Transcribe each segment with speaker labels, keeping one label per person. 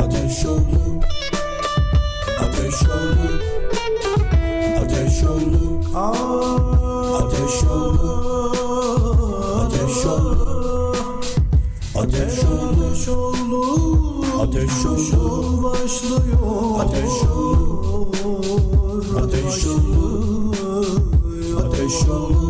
Speaker 1: Ateş olur Ateş olur Ateş olur Ateş olur Ateş olur Ateş olur Ateş olur Ateş olur
Speaker 2: başlıyor
Speaker 1: Ateş olur Ateş olur Ateş olur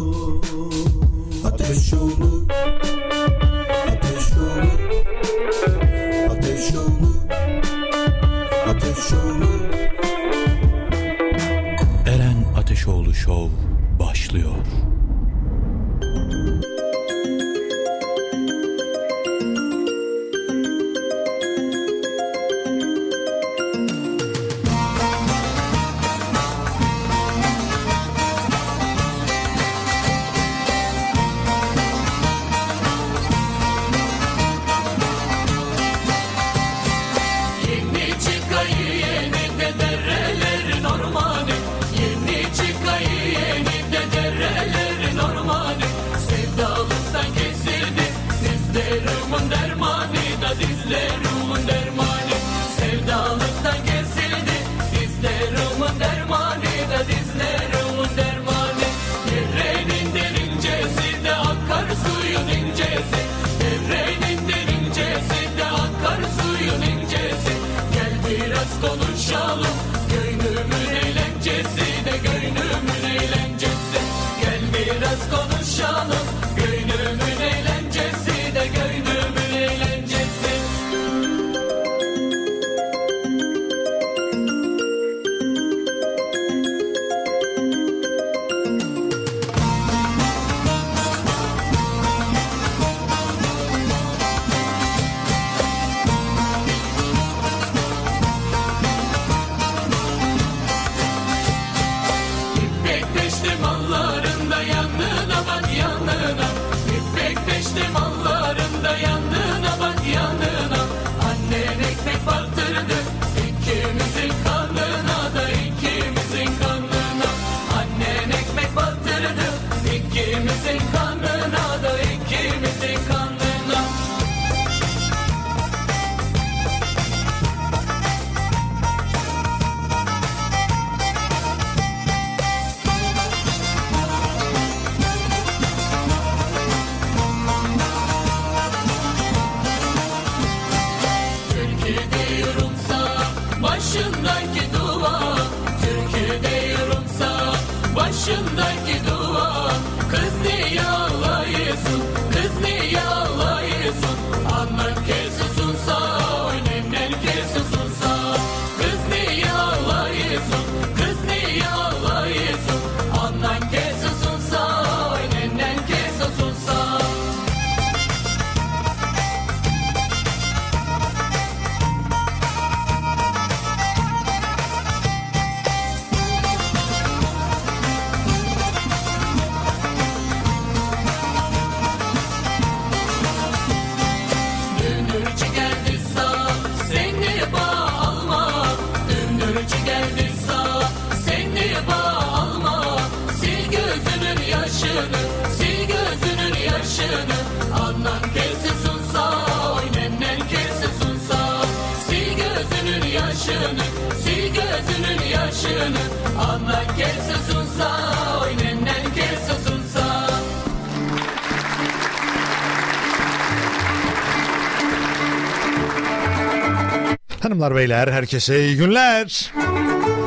Speaker 3: Hanımlar beyler herkese iyi günler.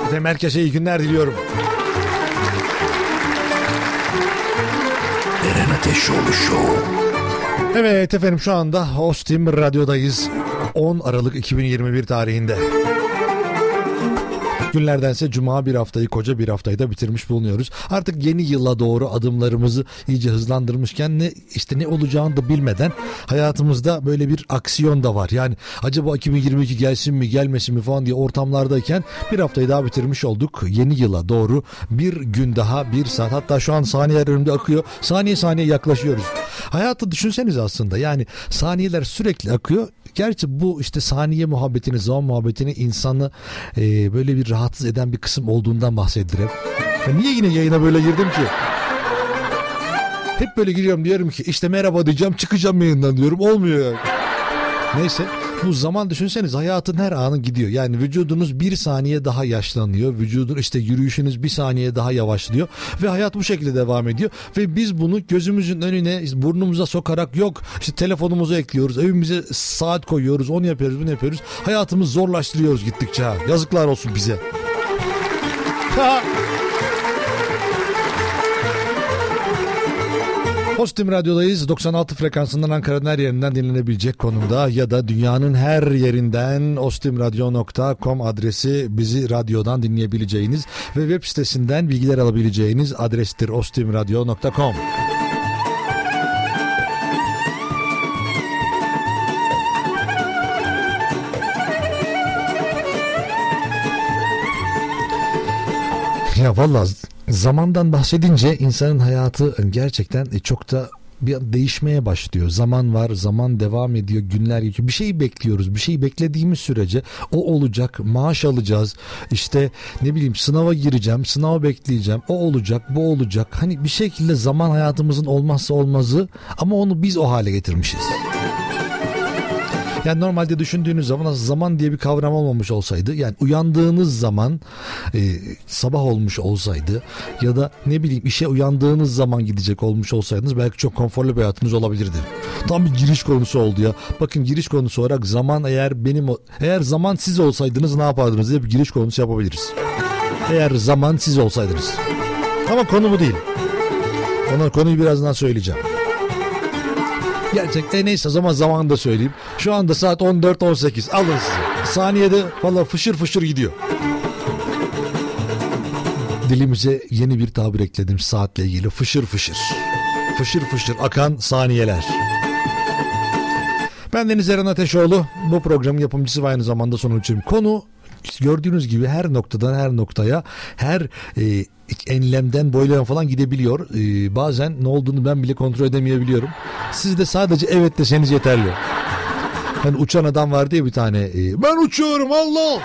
Speaker 3: Efendim herkese iyi günler diliyorum.
Speaker 1: Eren Ateşoğlu Show.
Speaker 3: Evet efendim şu anda Ostim Radyo'dayız. 10 Aralık 2021 tarihinde. Günlerdense cuma bir haftayı koca bir haftayı da bitirmiş bulunuyoruz. Artık yeni yıla doğru adımlarımızı iyice hızlandırmışken ne işte ne olacağını da bilmeden hayatımızda böyle bir aksiyon da var. Yani acaba 2022 gelsin mi gelmesin mi falan diye ortamlardayken bir haftayı daha bitirmiş olduk. Yeni yıla doğru bir gün daha bir saat hatta şu an saniyeler önümde akıyor. Saniye saniye yaklaşıyoruz. Hayatı düşünseniz aslında yani saniyeler sürekli akıyor. Gerçi bu işte saniye muhabbetini, zaman muhabbetini insanı e, böyle bir rahatsız eden bir kısım olduğundan bahsedilir hep. Ya niye yine yayına böyle girdim ki? Hep böyle giriyorum diyorum ki işte merhaba diyeceğim çıkacağım yayından diyorum olmuyor yani. Neyse bu zaman düşünseniz hayatın her anı gidiyor. Yani vücudunuz bir saniye daha yaşlanıyor. Vücudun işte yürüyüşünüz bir saniye daha yavaşlıyor. Ve hayat bu şekilde devam ediyor. Ve biz bunu gözümüzün önüne burnumuza sokarak yok işte telefonumuzu ekliyoruz. Evimize saat koyuyoruz. Onu yapıyoruz bunu yapıyoruz. Hayatımızı zorlaştırıyoruz gittikçe. ha. Yazıklar olsun bize. Postim Radyo'dayız. 96 frekansından Ankara'nın her yerinden dinlenebilecek konumda ya da dünyanın her yerinden ostimradyo.com adresi bizi radyodan dinleyebileceğiniz ve web sitesinden bilgiler alabileceğiniz adrestir ostimradyo.com. Ya valla zamandan bahsedince insanın hayatı gerçekten çok da bir değişmeye başlıyor. Zaman var, zaman devam ediyor, günler geçiyor. Bir şeyi bekliyoruz. Bir şeyi beklediğimiz sürece o olacak, maaş alacağız. İşte ne bileyim sınava gireceğim, sınava bekleyeceğim. O olacak, bu olacak. Hani bir şekilde zaman hayatımızın olmazsa olmazı ama onu biz o hale getirmişiz. Yani normalde düşündüğünüz zaman zaman diye bir kavram olmamış olsaydı yani uyandığınız zaman e, sabah olmuş olsaydı ya da ne bileyim işe uyandığınız zaman gidecek olmuş olsaydınız belki çok konforlu bir hayatınız olabilirdi. Tam bir giriş konusu oldu ya. Bakın giriş konusu olarak zaman eğer benim eğer zaman siz olsaydınız ne yapardınız diye bir giriş konusu yapabiliriz. Eğer zaman siz olsaydınız. Ama konu bu değil. Ona konuyu birazdan söyleyeceğim. Gerçekten neyse o zaman zamanında söyleyeyim. Şu anda saat 14.18 alın size. Saniyede valla fışır fışır gidiyor. Dilimize yeni bir tabir ekledim saatle ilgili fışır fışır. Fışır fışır akan saniyeler. Ben Deniz Eren Ateşoğlu. Bu programın yapımcısı ve aynı zamanda sonucuyum. Konu gördüğünüz gibi her noktadan her noktaya her e, enlemden boylayan falan gidebiliyor. Ee, bazen ne olduğunu ben bile kontrol edemeyebiliyorum. Siz de sadece evet deseniz yeterli. Hani uçan adam vardı ya bir tane e, ben uçuyorum Allah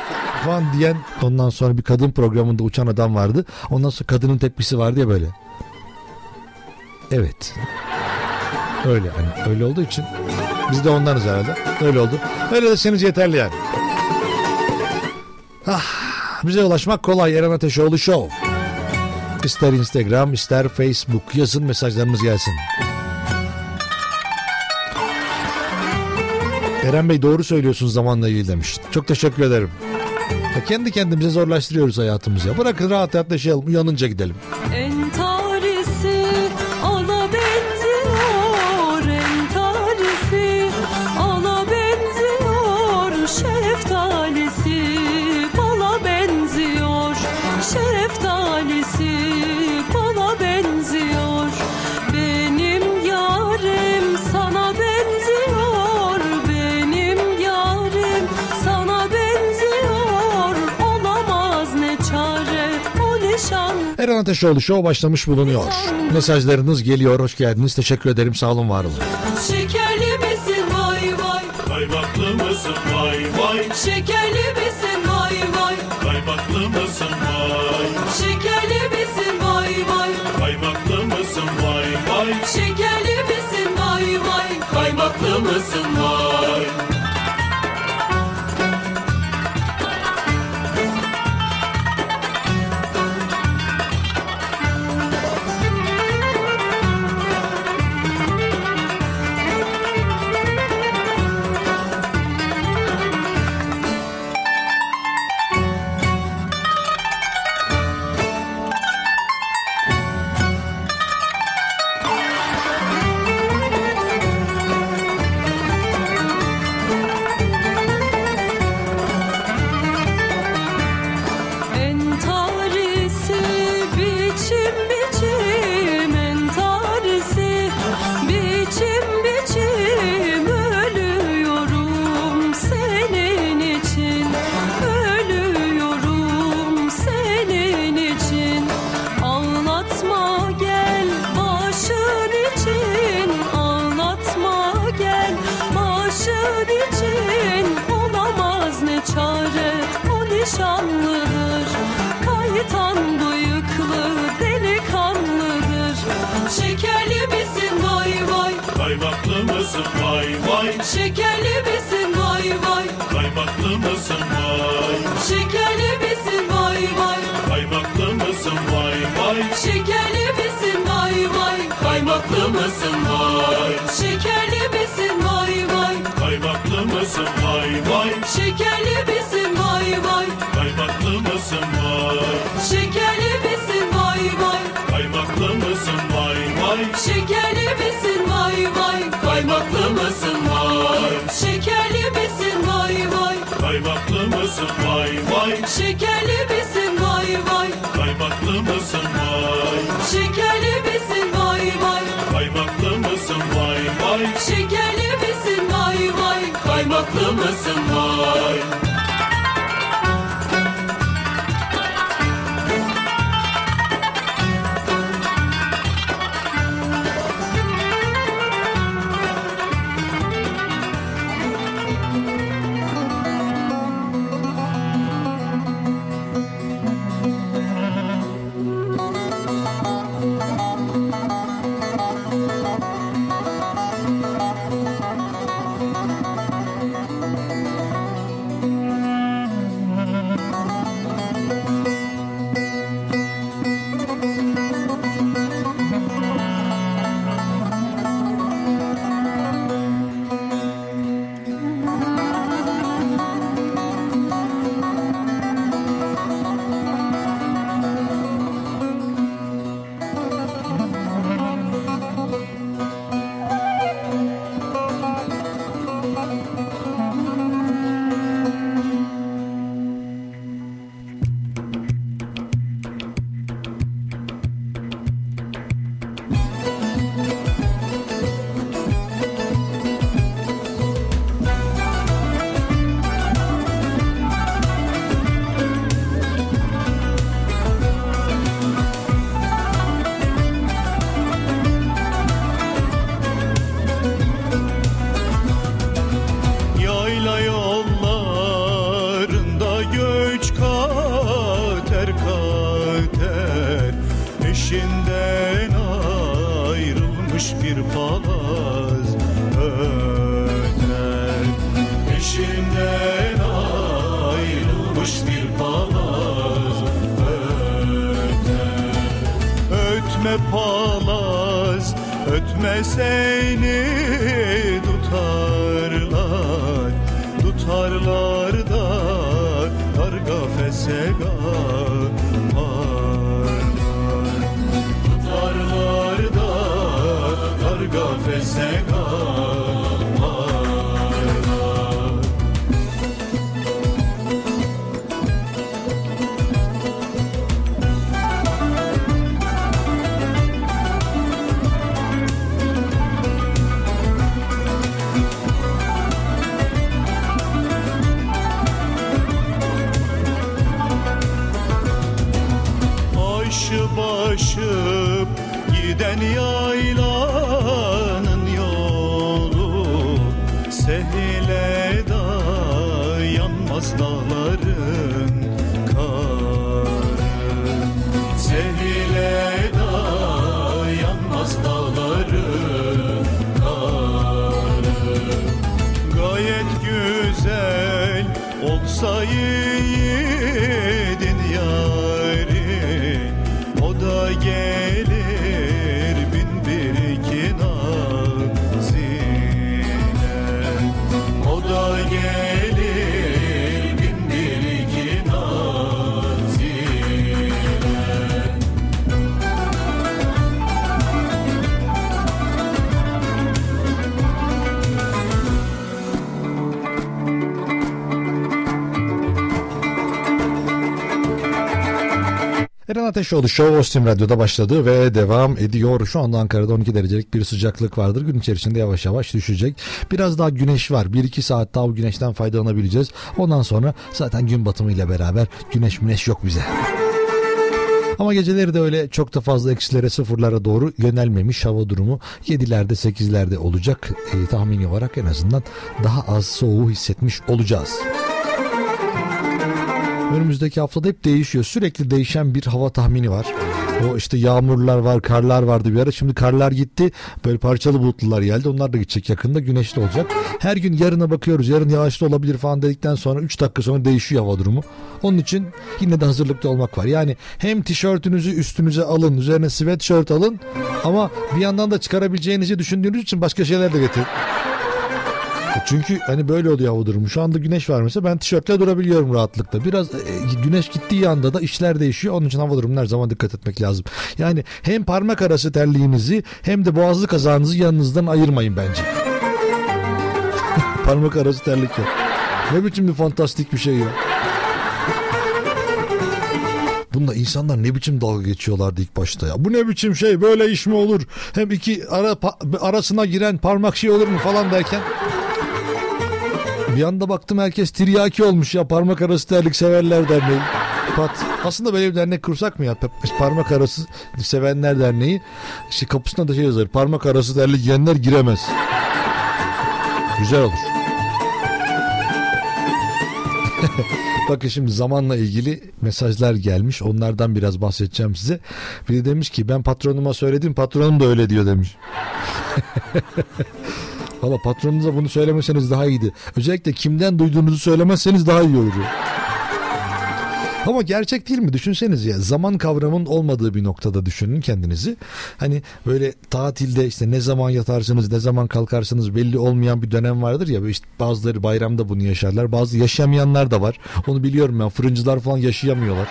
Speaker 3: falan diyen ondan sonra bir kadın programında uçan adam vardı. Ondan sonra kadının tepkisi vardı ya böyle. Evet. Öyle hani öyle olduğu için biz de ondanız herhalde. Öyle oldu. Öyle deseniz yeterli yani. Ah, bize ulaşmak kolay. Eren Ateşoğlu Show. İster Instagram ister Facebook yazın mesajlarımız gelsin. Eren Bey doğru söylüyorsunuz zamanla ilgili demiş. Çok teşekkür ederim. Ya kendi kendimize zorlaştırıyoruz hayatımızı ya. Bırakın rahat rahat yaşayalım uyanınca gidelim.
Speaker 4: En
Speaker 3: Ateşoğlu Show başlamış bulunuyor. Mesajlarınız geliyor. Hoş geldiniz. Teşekkür ederim. Sağ olun var olun.
Speaker 4: Şekerli misin vay vay
Speaker 5: Kaymaklı mısın vay vay
Speaker 4: Şekerli misin vay vay
Speaker 5: Kaymaklı mısın vay
Speaker 4: Şekerli misin vay vay
Speaker 5: Kaymaklı mısın vay vay
Speaker 4: Şekerli misin vay vay
Speaker 5: Kaymaklı mısın vay
Speaker 4: o nişanlıdır Kaytan bıyıklı delikanlıdır. Şekerli misin? Vay vay.
Speaker 5: Kaymaklı mısın? Vay vay.
Speaker 4: Şekerli misin? Vay vay.
Speaker 6: Kaymaklı mısın? Vay.
Speaker 4: Şekerli misin? Vay vay.
Speaker 6: Kaymaklı mısın? Vay vay.
Speaker 4: Şekerli misin? Vay vay.
Speaker 6: Kaymaklı mısın? Vay.
Speaker 4: Şekerli misin? Vay vay
Speaker 6: Kaymaklı mısın vay vay.
Speaker 4: Şekerli misin vay vay.
Speaker 6: Kaymaklı mısın vay.
Speaker 4: Şekerli misin vay vay.
Speaker 6: Kaymaklı mısın vay vay.
Speaker 4: Şekerli misin vay vay.
Speaker 6: Kaymaklı mısın vay.
Speaker 4: Şekerli misin vay vay.
Speaker 6: Kaymaklı mısın vay vay.
Speaker 4: Şekerli misin vay vay.
Speaker 6: Kaymaklı mısın vay.
Speaker 4: Şekerli misin vay
Speaker 6: Kaymaklı mısın
Speaker 3: Ateşoğlu Show Ostim Radyo'da başladı ve devam ediyor. Şu anda Ankara'da 12 derecelik bir sıcaklık vardır. Gün içerisinde yavaş yavaş düşecek. Biraz daha güneş var. 1-2 saat daha o güneşten faydalanabileceğiz. Ondan sonra zaten gün batımıyla beraber güneş güneş yok bize. Ama geceleri de öyle çok da fazla eksilere sıfırlara doğru yönelmemiş hava durumu 7'lerde 8'lerde olacak e, tahmini olarak en azından daha az soğuğu hissetmiş olacağız. Önümüzdeki haftada hep değişiyor. Sürekli değişen bir hava tahmini var. O işte yağmurlar var, karlar vardı bir ara. Şimdi karlar gitti. Böyle parçalı bulutlular geldi. Onlar da gidecek yakında. Güneşli olacak. Her gün yarına bakıyoruz. Yarın yağışlı olabilir falan dedikten sonra 3 dakika sonra değişiyor hava durumu. Onun için yine de hazırlıklı olmak var. Yani hem tişörtünüzü üstünüze alın. Üzerine sweatshirt alın. Ama bir yandan da çıkarabileceğinizi düşündüğünüz için başka şeyler de getirin. Çünkü hani böyle oluyor hava durumu. Şu anda güneş var mesela ben tişörtle durabiliyorum rahatlıkla. Biraz e, güneş gittiği anda da işler değişiyor. Onun için hava durumuna her zaman dikkat etmek lazım. Yani hem parmak arası terliğinizi hem de boğazlı kazağınızı yanınızdan ayırmayın bence. parmak arası terlik yok. Ne biçim bir fantastik bir şey ya. Bunda insanlar ne biçim dalga geçiyorlardı ilk başta ya. Bu ne biçim şey böyle iş mi olur? Hem iki ara, arasına giren parmak şey olur mu falan derken bir anda baktım herkes tiryaki olmuş ya parmak arası terlik severler derneği. Pat. Aslında böyle bir dernek kursak mı ya? Parmak arası sevenler derneği. İşte kapısına da şey yazar. Parmak arası terlik giyenler giremez. Güzel olur. Bakın şimdi zamanla ilgili mesajlar gelmiş. Onlardan biraz bahsedeceğim size. Biri demiş ki ben patronuma söyledim patronum da öyle diyor demiş. Valla patronunuza bunu söylemeseniz daha iyiydi. Özellikle kimden duyduğunuzu söylemezseniz daha iyi olur. Ama gerçek değil mi? Düşünseniz ya zaman kavramının olmadığı bir noktada düşünün kendinizi. Hani böyle tatilde işte ne zaman yatarsınız ne zaman kalkarsınız belli olmayan bir dönem vardır ya. İşte bazıları bayramda bunu yaşarlar. Bazı yaşamayanlar da var. Onu biliyorum ben. Fırıncılar falan yaşayamıyorlar.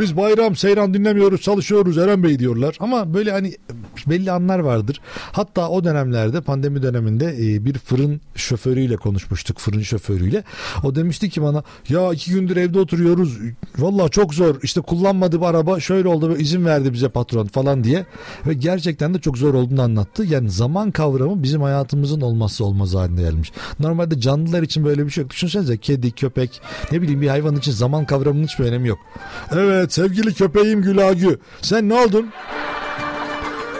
Speaker 3: Biz bayram seyran dinlemiyoruz çalışıyoruz Eren Bey diyorlar. Ama böyle hani belli anlar vardır. Hatta o dönemlerde pandemi döneminde e, bir fırın şoförüyle konuşmuştuk fırın şoförüyle. O demişti ki bana ya iki gündür evde oturuyoruz. Valla çok zor işte kullanmadı bir araba şöyle oldu ve izin verdi bize patron falan diye. Ve gerçekten de çok zor olduğunu anlattı. Yani zaman kavramı bizim hayatımızın olmazsa olmaz haline gelmiş. Normalde canlılar için böyle bir şey yok. Düşünsenize kedi, köpek ne bileyim bir hayvan için zaman kavramının hiçbir önemi yok. Evet sevgili köpeğim Gülagü sen ne oldun?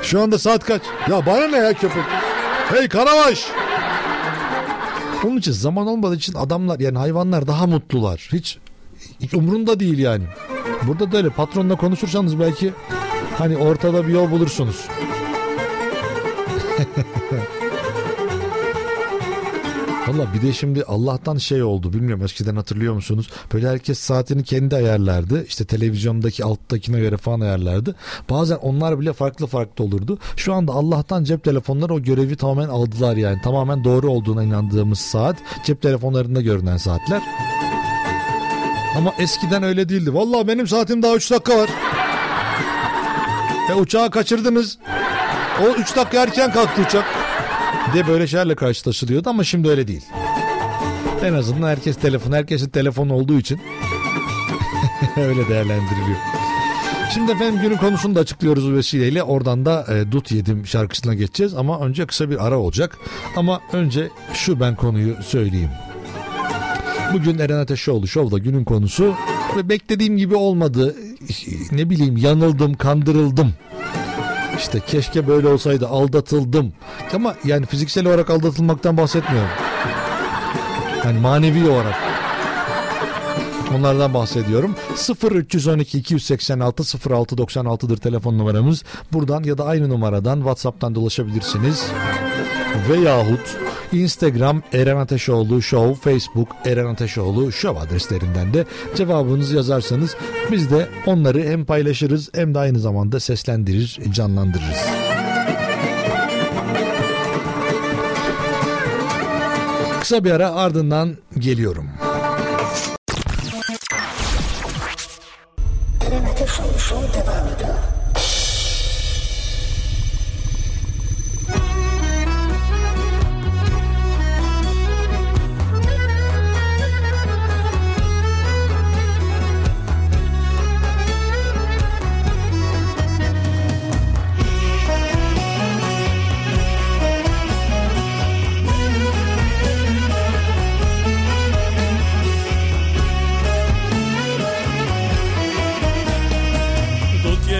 Speaker 3: Şu anda saat kaç? Ya bana ne ya köpek? Hey Karabaş! Onun için zaman olmadığı için adamlar yani hayvanlar daha mutlular. Hiç, hiç umurunda değil yani. Burada da öyle patronla konuşursanız belki hani ortada bir yol bulursunuz. Valla bir de şimdi Allah'tan şey oldu bilmiyorum eskiden hatırlıyor musunuz? Böyle herkes saatini kendi ayarlardı. İşte televizyondaki alttakine göre falan ayarlardı. Bazen onlar bile farklı farklı olurdu. Şu anda Allah'tan cep telefonları o görevi tamamen aldılar yani. Tamamen doğru olduğuna inandığımız saat cep telefonlarında görünen saatler. Ama eskiden öyle değildi. Valla benim saatim daha 3 dakika var. E uçağı kaçırdınız. O 3 dakika erken kalktı uçak diye böyle şeylerle karşılaşılıyordu ama şimdi öyle değil. En azından herkes telefon, herkesin telefon olduğu için öyle değerlendiriliyor. Şimdi efendim günün konusunu da açıklıyoruz vesileyle. Oradan da e, Dut Yedim şarkısına geçeceğiz ama önce kısa bir ara olacak. Ama önce şu ben konuyu söyleyeyim. Bugün Eren Ateşoğlu Show'da günün konusu ve beklediğim gibi olmadı. Ne bileyim yanıldım, kandırıldım. İşte keşke böyle olsaydı aldatıldım. Ama yani fiziksel olarak aldatılmaktan bahsetmiyorum. Yani manevi olarak. Onlardan bahsediyorum. 0312 286 0696'dır telefon numaramız. Buradan ya da aynı numaradan WhatsApp'tan da ulaşabilirsiniz. Veyahut Instagram Eren Ateşoğlu Show, Facebook Eren Ateşoğlu Show adreslerinden de cevabınızı yazarsanız biz de onları hem paylaşırız hem de aynı zamanda seslendirir, canlandırırız. Kısa bir ara ardından geliyorum.
Speaker 1: Eren Ateşoğlu Show devam ediyor.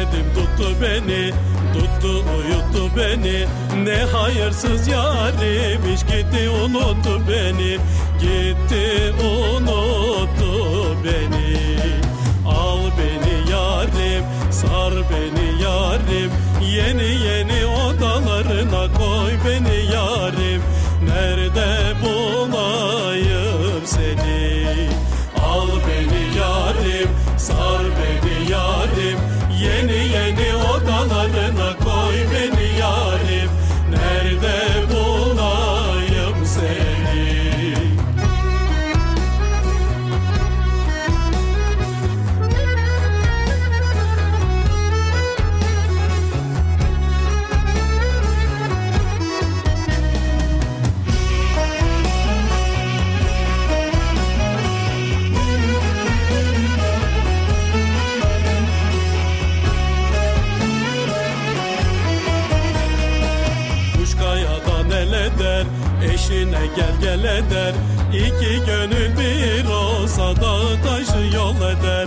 Speaker 5: Sevmedim tuttu beni Tuttu uyuttu beni. Ne hayırsız yarim iş gitti unuttu beni. Gitti unuttu beni. Al beni yarim Sar beni yarim. Yeni yeni odalarına koy beni İki gönül bir olsa da taşı yol eder.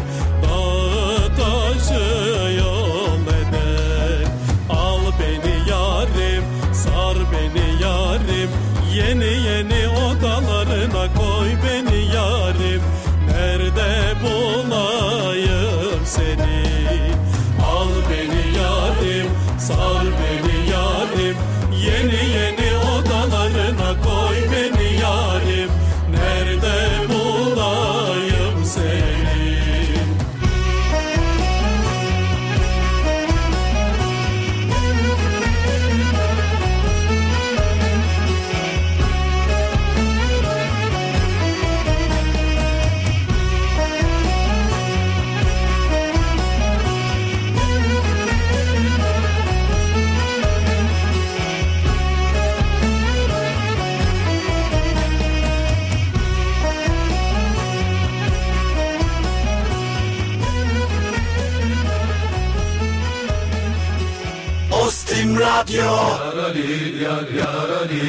Speaker 7: yar yar Ali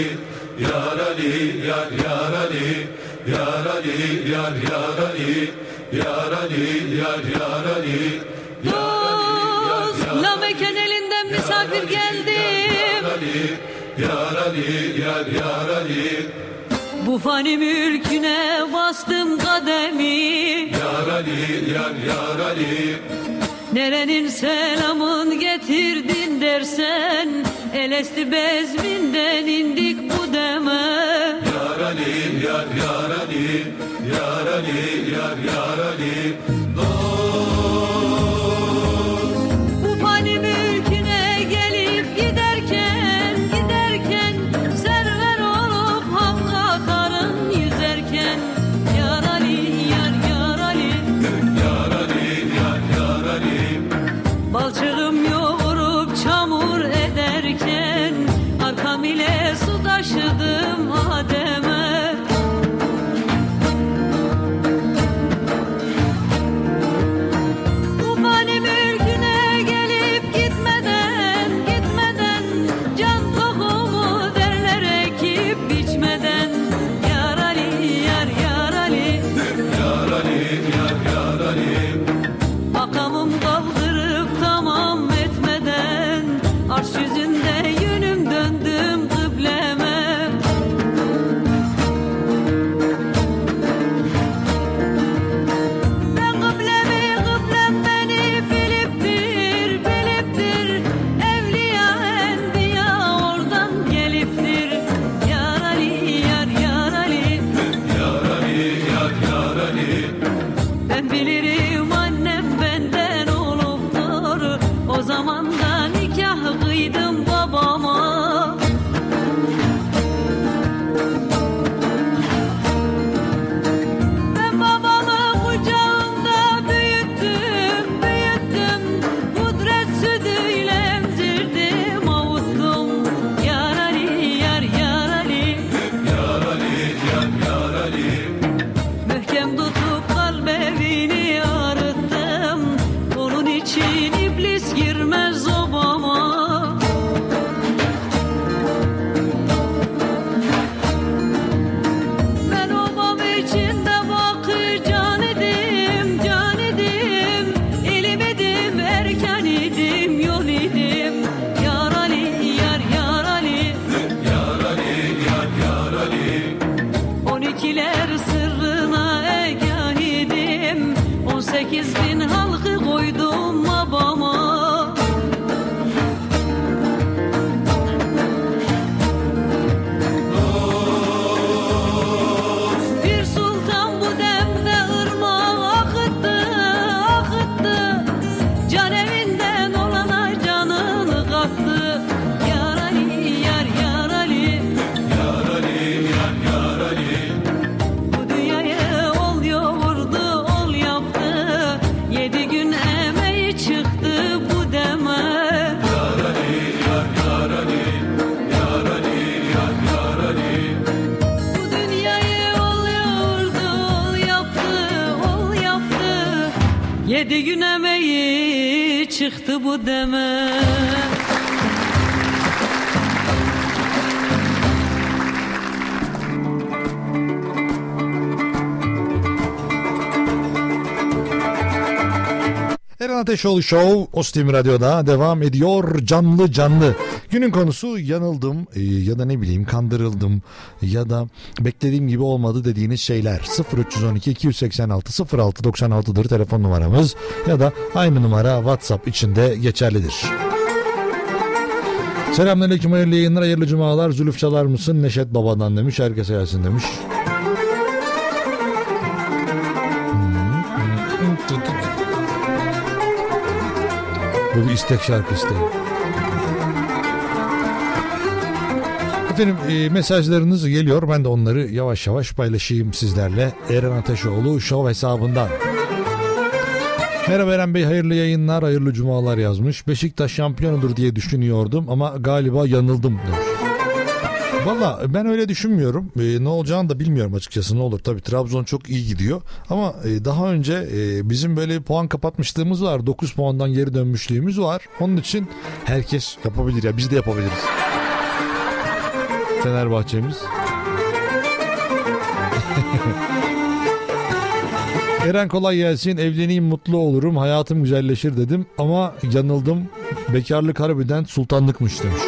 Speaker 7: yar Ali yar yar Ali yar Ali yar yar Ali yar Ali yar yar Ali Dost La Mekken elinden misafir geldim Yar Ali yar yar Ali. Bu fani mülküne bastım kademi. Yar Ali, yar, yar Ali. Nerenin selamın getirdin dersen Elesti bezminden indik bu deme. Yaralim yar yaralim Yaralim yar yaralim karşıdır
Speaker 3: Eren Ateşoğlu Show Ostim Radyo'da devam ediyor canlı canlı. Günün konusu yanıldım e, ya da ne bileyim kandırıldım ya da beklediğim gibi olmadı dediğiniz şeyler. 0312 286 0696'dır telefon numaramız ya da aynı numara WhatsApp içinde geçerlidir. Selamünaleyküm hayırlı yayınlar hayırlı cumalar Zülüf mısın Neşet Baba'dan demiş herkese gelsin demiş. Bu bir istek şarkı isteği. Efendim e, mesajlarınız geliyor. Ben de onları yavaş yavaş paylaşayım sizlerle. Eren Ateşoğlu Show hesabından. Merhaba Eren Bey hayırlı yayınlar hayırlı cumalar yazmış. Beşiktaş şampiyonudur diye düşünüyordum ama galiba yanıldım demiş. Valla ben öyle düşünmüyorum. Ee, ne olacağını da bilmiyorum açıkçası ne olur. Tabii Trabzon çok iyi gidiyor. Ama e, daha önce e, bizim böyle puan kapatmışlığımız var. 9 puandan geri dönmüşlüğümüz var. Onun için herkes yapabilir ya biz de yapabiliriz. Fenerbahçe'miz. Eren kolay gelsin. Evleneyim mutlu olurum. Hayatım güzelleşir dedim. Ama yanıldım. Bekarlık harbiden sultanlıkmış demiş.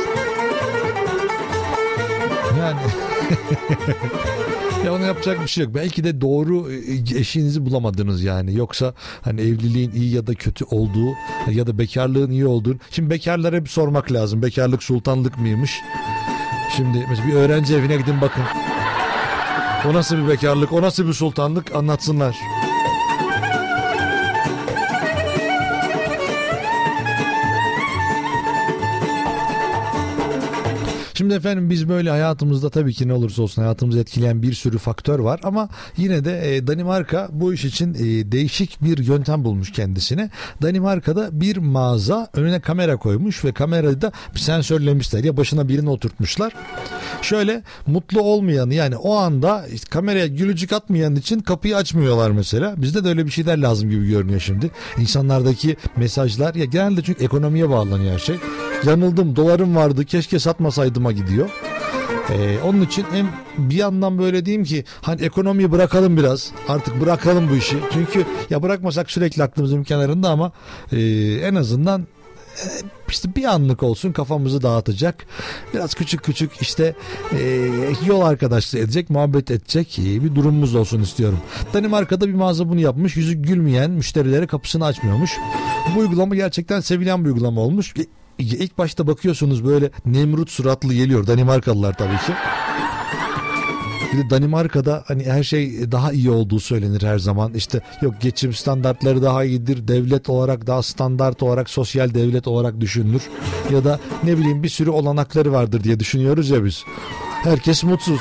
Speaker 3: Yani ya ona yapacak bir şey yok. Belki de doğru e, eşinizi bulamadınız yani. Yoksa hani evliliğin iyi ya da kötü olduğu ya da bekarlığın iyi olduğunu. Şimdi bekarlara bir sormak lazım. Bekarlık sultanlık mıymış? Şimdi mesela bir öğrenci evine gidin bakın. O nasıl bir bekarlık, o nasıl bir sultanlık anlatsınlar. Şimdi efendim biz böyle hayatımızda tabii ki ne olursa olsun hayatımızı etkileyen bir sürü faktör var ama yine de e, Danimarka bu iş için e, değişik bir yöntem bulmuş kendisine. Danimarka'da bir mağaza önüne kamera koymuş ve kamerayı da sensörlemişler ya başına birini oturtmuşlar. Şöyle mutlu olmayanı yani o anda kameraya gülücük atmayan için kapıyı açmıyorlar mesela. Bizde de öyle bir şeyler lazım gibi görünüyor şimdi. İnsanlardaki mesajlar ya genelde çünkü ekonomiye bağlanıyor her şey. Yanıldım dolarım vardı keşke satmasaydıma gidiyor. Ee, onun için hem bir yandan böyle diyeyim ki hani ekonomiyi bırakalım biraz artık bırakalım bu işi. Çünkü ya bırakmasak sürekli aklımızın kenarında ama e, en azından e, işte bir anlık olsun kafamızı dağıtacak. Biraz küçük küçük işte e, yol arkadaşlığı edecek, muhabbet edecek e, bir durumumuz olsun istiyorum. Danimarka'da bir mağaza bunu yapmış. Yüzü gülmeyen müşterilere kapısını açmıyormuş. Bu uygulama gerçekten sevilen bir uygulama olmuş. İlk başta bakıyorsunuz böyle Nemrut suratlı geliyor Danimarkalılar tabii ki. Bir de Danimarka'da hani her şey daha iyi olduğu söylenir her zaman. İşte yok geçim standartları daha iyidir. Devlet olarak daha standart olarak sosyal devlet olarak düşünülür. Ya da ne bileyim bir sürü olanakları vardır diye düşünüyoruz ya biz. Herkes mutsuz.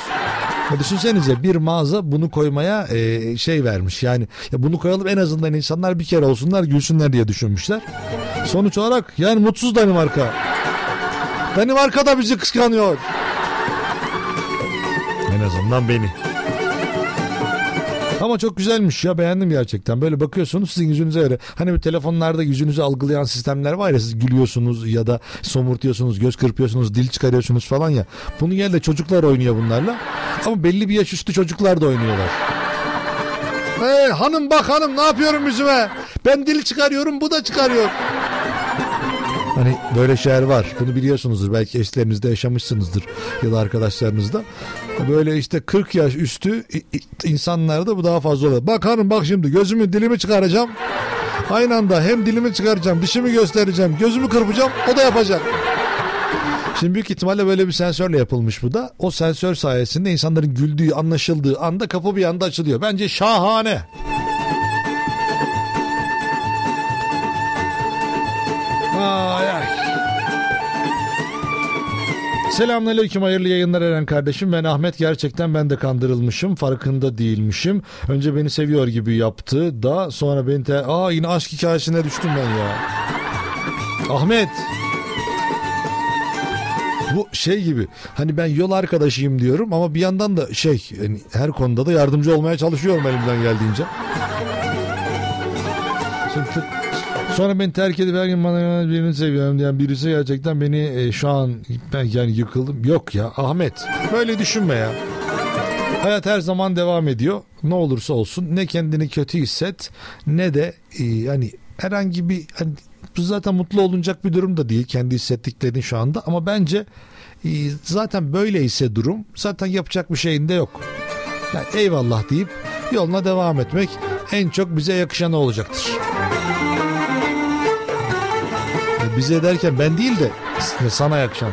Speaker 3: Ya düşünsenize bir mağaza bunu koymaya e, şey vermiş yani ya bunu koyalım en azından insanlar bir kere olsunlar gülsünler diye düşünmüşler. Sonuç olarak yani mutsuz Danimarka. Danimarka da bizi kıskanıyor. En azından beni. Ama çok güzelmiş ya beğendim gerçekten. Böyle bakıyorsunuz sizin yüzünüze göre. Hani bir telefonlarda yüzünüzü algılayan sistemler var ya siz gülüyorsunuz ya da somurtuyorsunuz, göz kırpıyorsunuz, dil çıkarıyorsunuz falan ya. Bunu genelde çocuklar oynuyor bunlarla. Ama belli bir yaş üstü çocuklar da oynuyorlar. Hey hanım bak hanım ne yapıyorum yüzüme? Ben dil çıkarıyorum bu da çıkarıyor. Hani böyle şeyler var. Bunu biliyorsunuzdur. Belki eşlerinizde yaşamışsınızdır ya da arkadaşlarınızda. Böyle işte 40 yaş üstü insanlarda bu daha fazla oluyor. Bak hanım bak şimdi gözümü dilimi çıkaracağım. Aynı anda hem dilimi çıkaracağım, dişimi göstereceğim, gözümü kırpacağım. O da yapacak. Şimdi büyük ihtimalle böyle bir sensörle yapılmış bu da. O sensör sayesinde insanların güldüğü, anlaşıldığı anda kapı bir anda açılıyor. Bence şahane. Ay ay. Selamünaleyküm hayırlı yayınlar Eren kardeşim. Ben Ahmet gerçekten ben de kandırılmışım. Farkında değilmişim. Önce beni seviyor gibi yaptı da sonra beni te... Aa yine aşk hikayesine düştüm ben ya. Ahmet. Bu şey gibi hani ben yol arkadaşıyım diyorum ama bir yandan da şey yani her konuda da yardımcı olmaya çalışıyorum elimden geldiğince. Şimdi sonra beni terk edip her gün bana birini seviyorum diyen birisi gerçekten beni e, şu an ben yani yıkıldım. Yok ya Ahmet böyle düşünme ya. Hayat her zaman devam ediyor. Ne olursa olsun ne kendini kötü hisset ne de e, yani herhangi bir hani zaten mutlu olunacak bir durum da değil kendi hissettiklerin şu anda ama bence e, zaten böyleyse durum zaten yapacak bir şeyin de yok. Yani eyvallah deyip yoluna devam etmek en çok bize yakışan olacaktır. E, Bize derken ben değil de sana yakışan.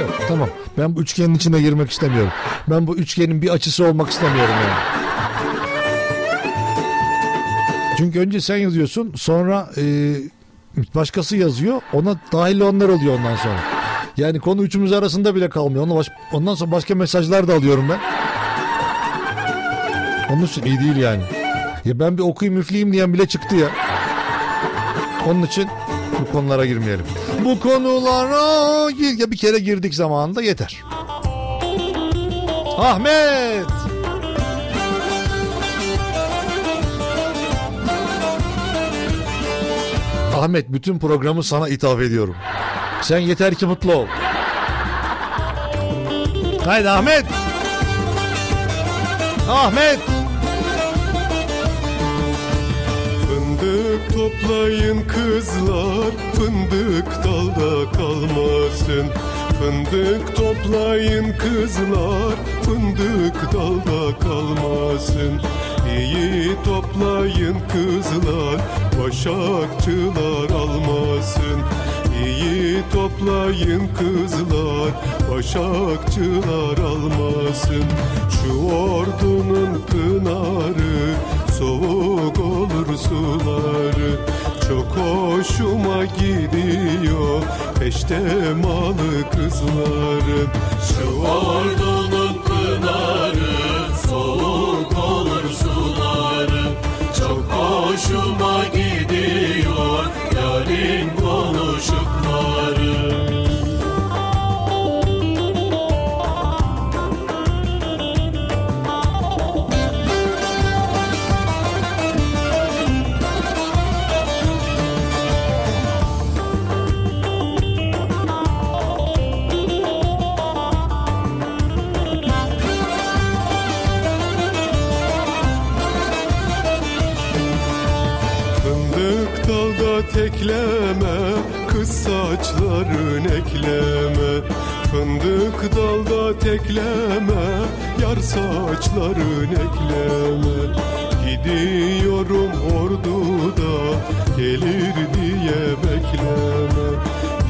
Speaker 3: Yok tamam. Ben bu üçgenin içine girmek istemiyorum. Ben bu üçgenin bir açısı olmak istemiyorum yani. Çünkü önce sen yazıyorsun sonra e, başkası yazıyor ona dahil olanlar oluyor ondan sonra. Yani konu üçümüz arasında bile kalmıyor. Ondan, baş- ondan sonra başka mesajlar da alıyorum ben. Onun için iyi değil yani. Ya ben bir okuyayım üfleyeyim diyen bile çıktı ya. Onun için bu konulara girmeyelim. Bu konulara gir ya bir kere girdik zamanında yeter. Ahmet. Ahmet bütün programı sana ithaf ediyorum. Sen yeter ki mutlu ol. Haydi Ahmet. Ahmet.
Speaker 8: Toplayın kızlar. Fındık dalda kalmasın. Fındık toplayın kızlar. Fındık dalda kalmasın. İyi toplayın kızlar. Başakçılar almasın. İyi toplayın kızlar. Başakçılar almasın. Şu ordunun pınarı Soğuk olur suları. Çok hoşuma gidiyor Peştemalı kızların
Speaker 5: Şu ordunun pınarı soğuk olur suları. Çok hoşuma gidiyor yarın konuşukları
Speaker 8: Fındık dalda tekleme Yar saçların ekleme. Gidiyorum orduda Gelir diye bekleme.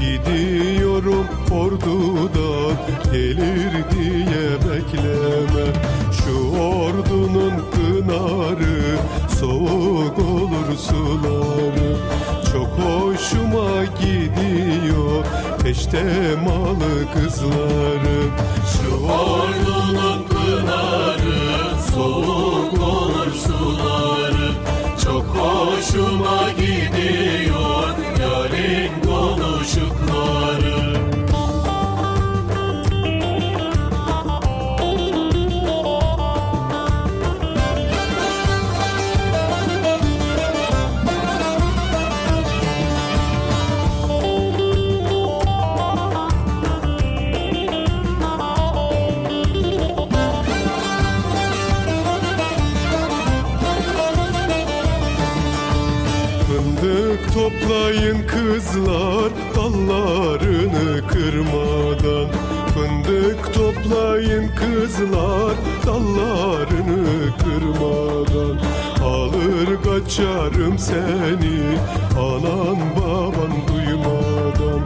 Speaker 8: Gidiyorum orduda Gelir diye bekleme. Şu ordunun pınarı Soğuk olur suları. Çok hoşuma gidiyor Peştemalı kızlarım
Speaker 5: Şu ordunun pınarı soğuk olur suları. Çok hoşuma gidiyor yarın konuşukları
Speaker 8: toplayın kızlar dallarını kırmadan. Fındık toplayın kızlar dallarını kırmadan. Alır kaçarım seni anan baban duymadan.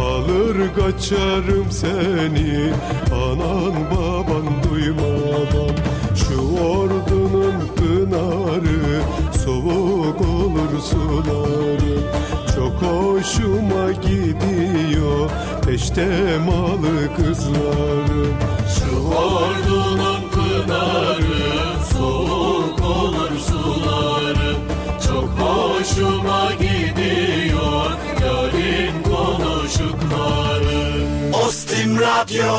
Speaker 8: Alır kaçarım seni anan baban duymadan. Şu ordunun pınarı soğuk olur suları Çok hoşuma gidiyor. Peştemalı kızları.
Speaker 5: Şu ordunun pınarı soğuk olur suları. Çok hoşuma gidiyor yarın konuşukları
Speaker 9: Ostim Radyo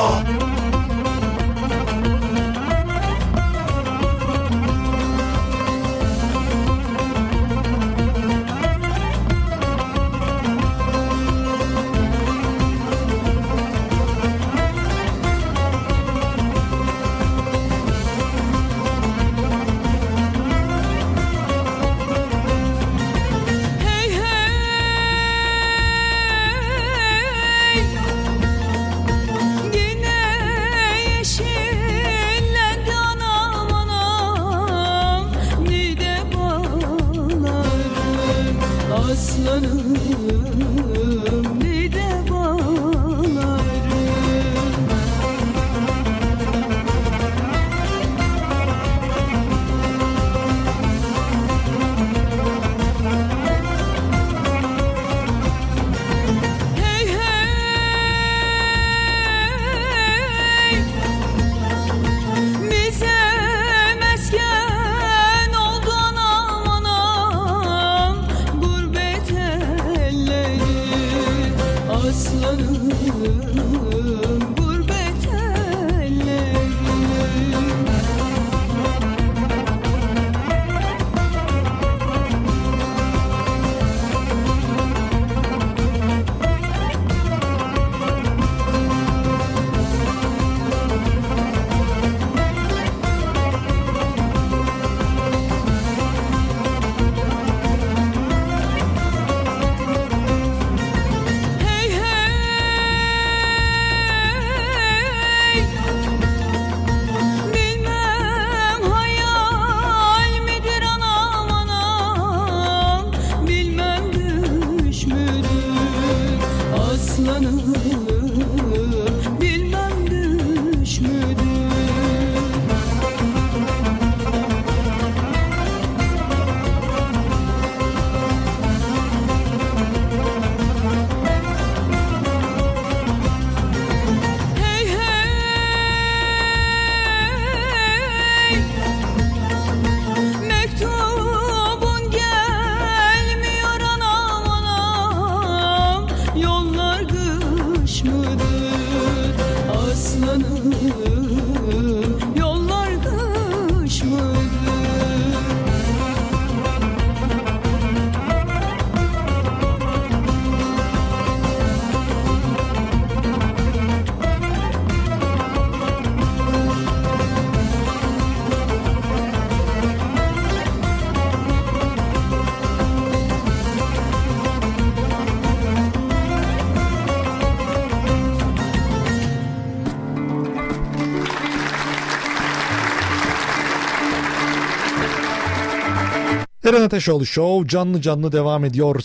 Speaker 3: Eren Ateşoğlu Show canlı canlı devam ediyor.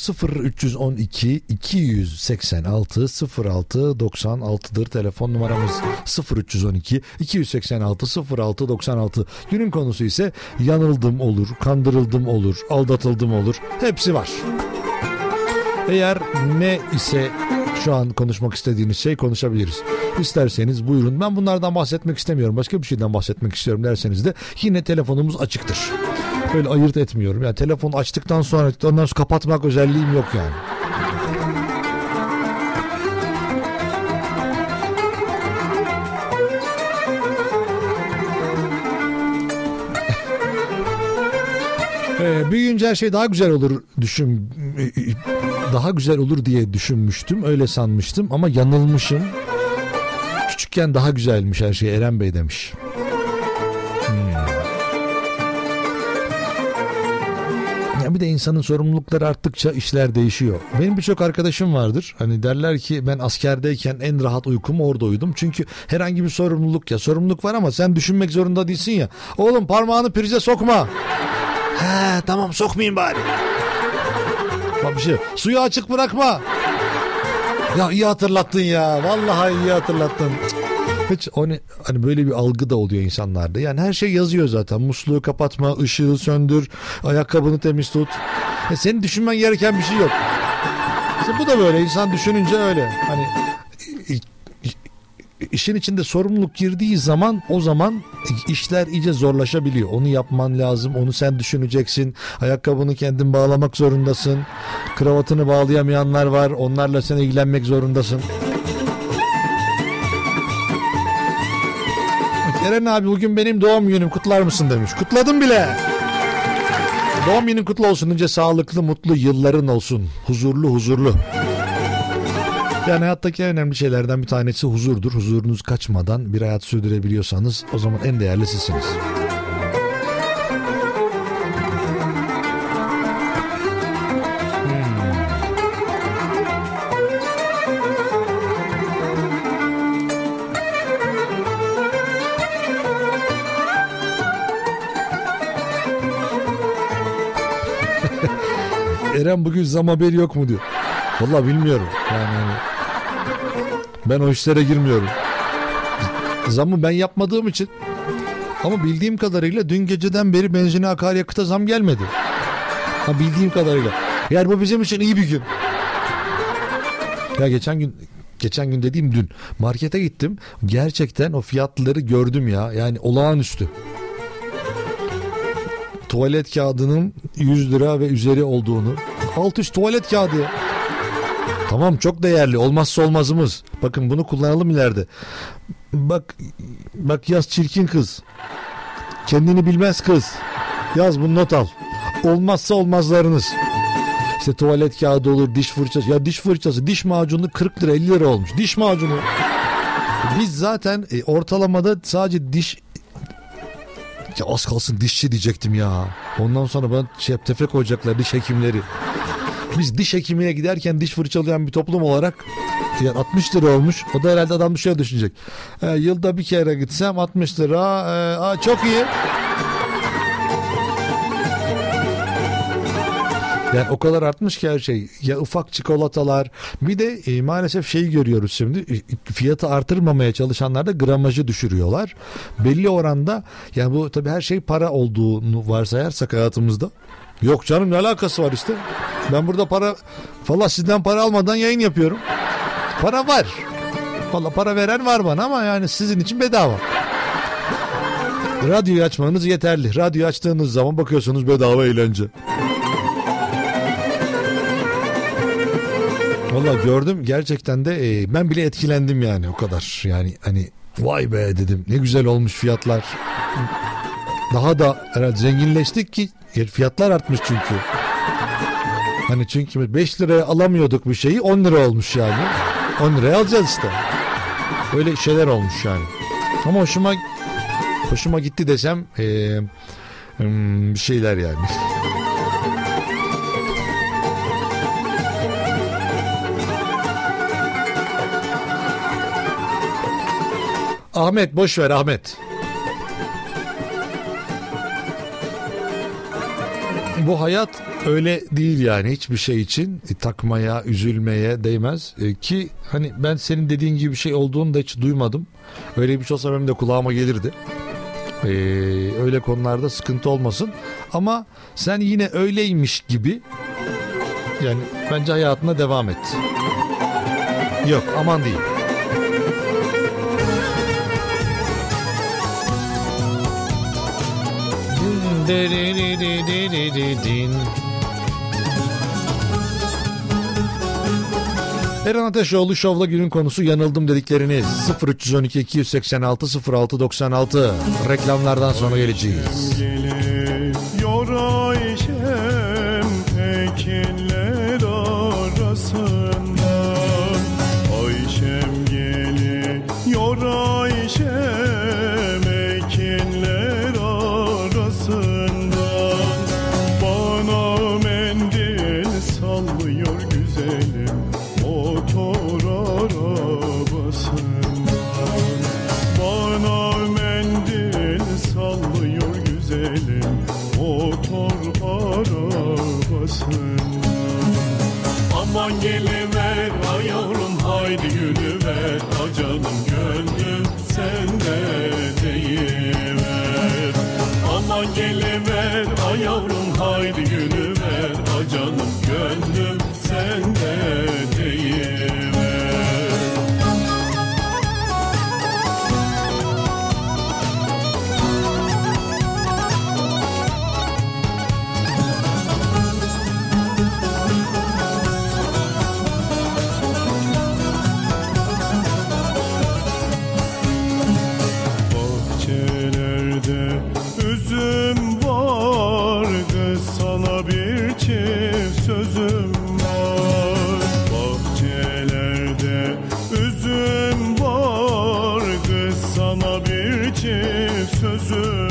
Speaker 3: 0312 286 06 96'dır telefon numaramız 0312 286 06 96. Günün konusu ise yanıldım olur, kandırıldım olur, aldatıldım olur. Hepsi var. Eğer ne ise şu an konuşmak istediğiniz şey konuşabiliriz. İsterseniz buyurun. Ben bunlardan bahsetmek istemiyorum. Başka bir şeyden bahsetmek istiyorum derseniz de yine telefonumuz açıktır. Böyle ayırt etmiyorum. Yani telefon açtıktan sonra ondan sonra kapatmak özelliğim yok yani. Ee, büyüyünce her şey daha güzel olur düşün daha güzel olur diye düşünmüştüm öyle sanmıştım ama yanılmışım küçükken daha güzelmiş her şey Eren Bey demiş bir de insanın sorumlulukları arttıkça işler değişiyor. Benim birçok arkadaşım vardır. Hani derler ki ben askerdeyken en rahat uykumu orada uyudum. Çünkü herhangi bir sorumluluk ya sorumluluk var ama sen düşünmek zorunda değilsin ya. Oğlum parmağını prize sokma. He tamam sokmayayım bari. Bak bir şey. Suyu açık bırakma. Ya iyi hatırlattın ya. Vallahi iyi hatırlattın. Cık. Hiç o ne, hani böyle bir algı da oluyor insanlarda. Yani her şey yazıyor zaten. Musluğu kapatma, ışığı söndür, ayakkabını temiz tut. Ya senin düşünmen gereken bir şey yok. İşte bu da böyle. insan düşününce öyle. Hani işin içinde sorumluluk girdiği zaman o zaman işler iyice zorlaşabiliyor. Onu yapman lazım. Onu sen düşüneceksin. Ayakkabını kendin bağlamak zorundasın. Kravatını bağlayamayanlar var. Onlarla sen ilgilenmek zorundasın. Eren abi bugün benim doğum günüm kutlar mısın demiş. Kutladım bile. Doğum günün kutlu olsun. Önce sağlıklı, mutlu yılların olsun. Huzurlu, huzurlu. Yani hayattaki en önemli şeylerden bir tanesi huzurdur. Huzurunuz kaçmadan bir hayat sürdürebiliyorsanız o zaman en değerli sizsiniz. Eren bugün zam haberi yok mu diyor. Valla bilmiyorum. Yani hani ben o işlere girmiyorum. Zamı ben yapmadığım için ama bildiğim kadarıyla dün geceden beri benzine akaryakıta zam gelmedi. Ha bildiğim kadarıyla. Yani bu bizim için iyi bir gün. Ya geçen gün geçen gün dediğim dün markete gittim. Gerçekten o fiyatları gördüm ya. Yani olağanüstü. Tuvalet kağıdının 100 lira ve üzeri olduğunu. Alt üst tuvalet kağıdı ya. Tamam çok değerli olmazsa olmazımız. Bakın bunu kullanalım ileride. Bak bak yaz çirkin kız. Kendini bilmez kız. Yaz bunu not al. Olmazsa olmazlarınız. İşte tuvalet kağıdı olur, diş fırçası. Ya diş fırçası, diş macunu 40 lira 50 lira olmuş. Diş macunu. Biz zaten e, ortalamada sadece diş ya az kalsın dişçi diyecektim ya. Ondan sonra ben şey tefe koyacaklar diş hekimleri. Biz diş hekimine giderken diş fırçalayan bir toplum olarak yani 60 lira olmuş. O da herhalde adam şöyle düşünecek. E, yılda bir kere gitsem 60 lira. E, aa, çok iyi. Yani o kadar artmış ki her şey. Ya ufak çikolatalar. Bir de e, maalesef şeyi görüyoruz şimdi. E, Fiyatı artırmamaya çalışanlar da gramajı düşürüyorlar. Belli oranda yani bu tabii her şey para olduğunu varsayarsak hayatımızda. Yok canım ne alakası var işte. Ben burada para valla sizden para almadan yayın yapıyorum. Para var. Valla para veren var bana ama yani sizin için bedava. Radyoyu açmanız yeterli. Radyo açtığınız zaman bakıyorsunuz bedava eğlence. Valla gördüm gerçekten de e, ben bile etkilendim yani o kadar. Yani hani vay be dedim ne güzel olmuş fiyatlar. Daha da herhalde zenginleştik ki fiyatlar artmış çünkü. Hani çünkü 5 liraya alamıyorduk bir şeyi 10 lira olmuş yani. 10 liraya alacağız işte. Öyle şeyler olmuş yani. Ama hoşuma hoşuma gitti desem e, hmm, bir şeyler yani. Ahmet boş ver Ahmet. Bu hayat öyle değil yani hiçbir şey için e, takmaya, üzülmeye değmez E, ki hani ben senin dediğin gibi bir şey olduğunu da hiç duymadım. Öyle bir şey olsa benim de kulağıma gelirdi. E, öyle konularda sıkıntı olmasın ama sen yine öyleymiş gibi yani bence hayatına devam et. Yok aman değil. Eren Ateşoğlu Şov'la günün konusu yanıldım dedikleriniz 0312 286 0696 reklamlardan sonra geleceğiz.
Speaker 10: gözüm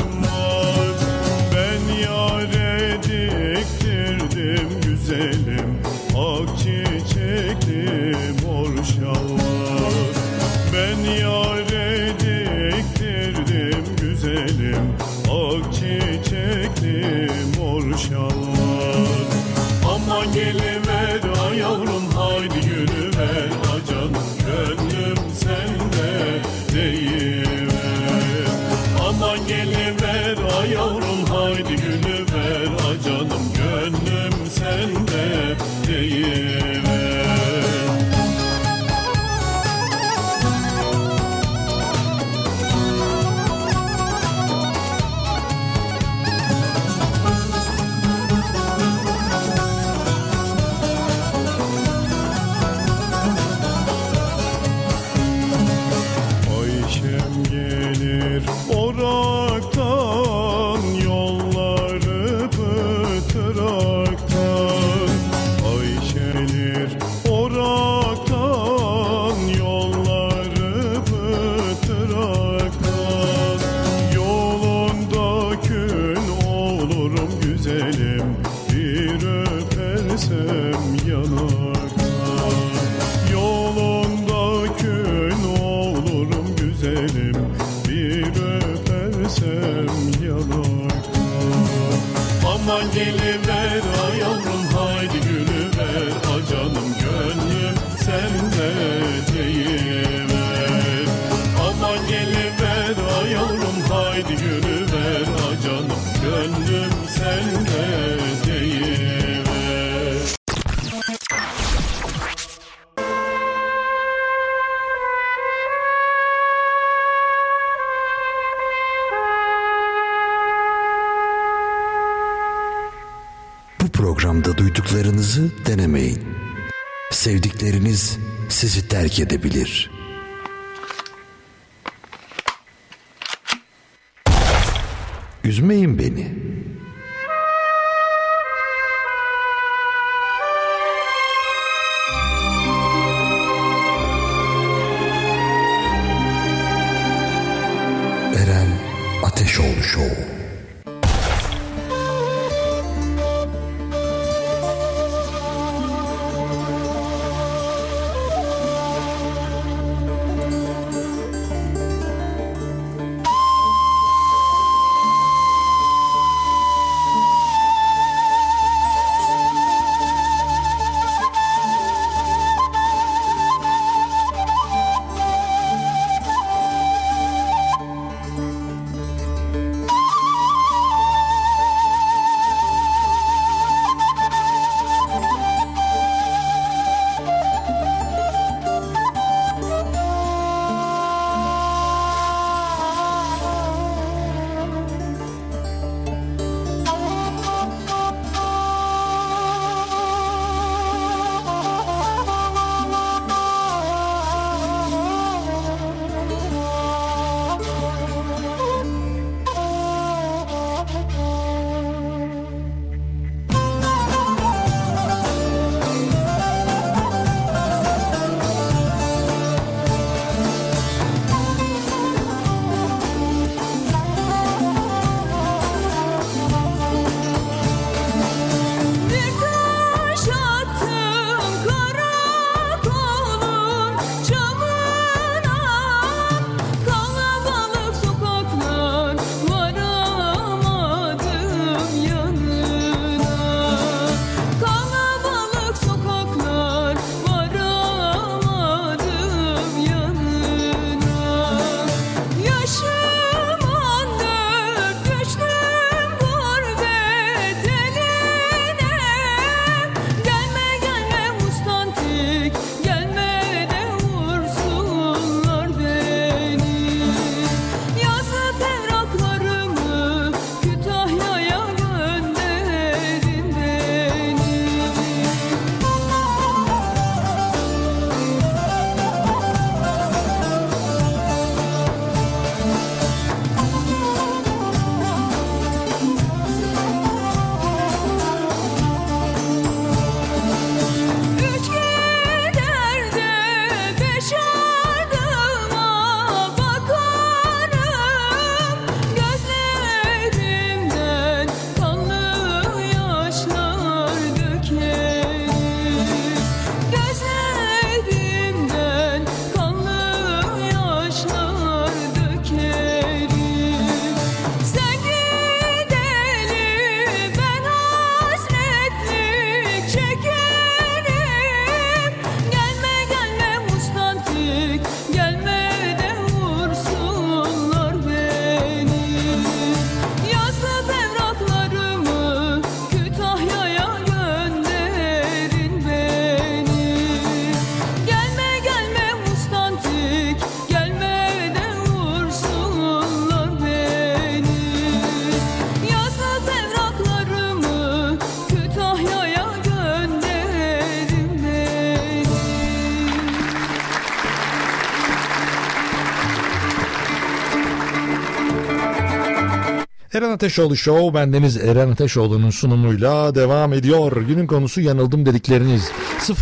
Speaker 10: Eren Ateşoğlu Show
Speaker 3: bendeniz Eren Ateşoğlu'nun sunumuyla devam ediyor. Günün konusu yanıldım dedikleriniz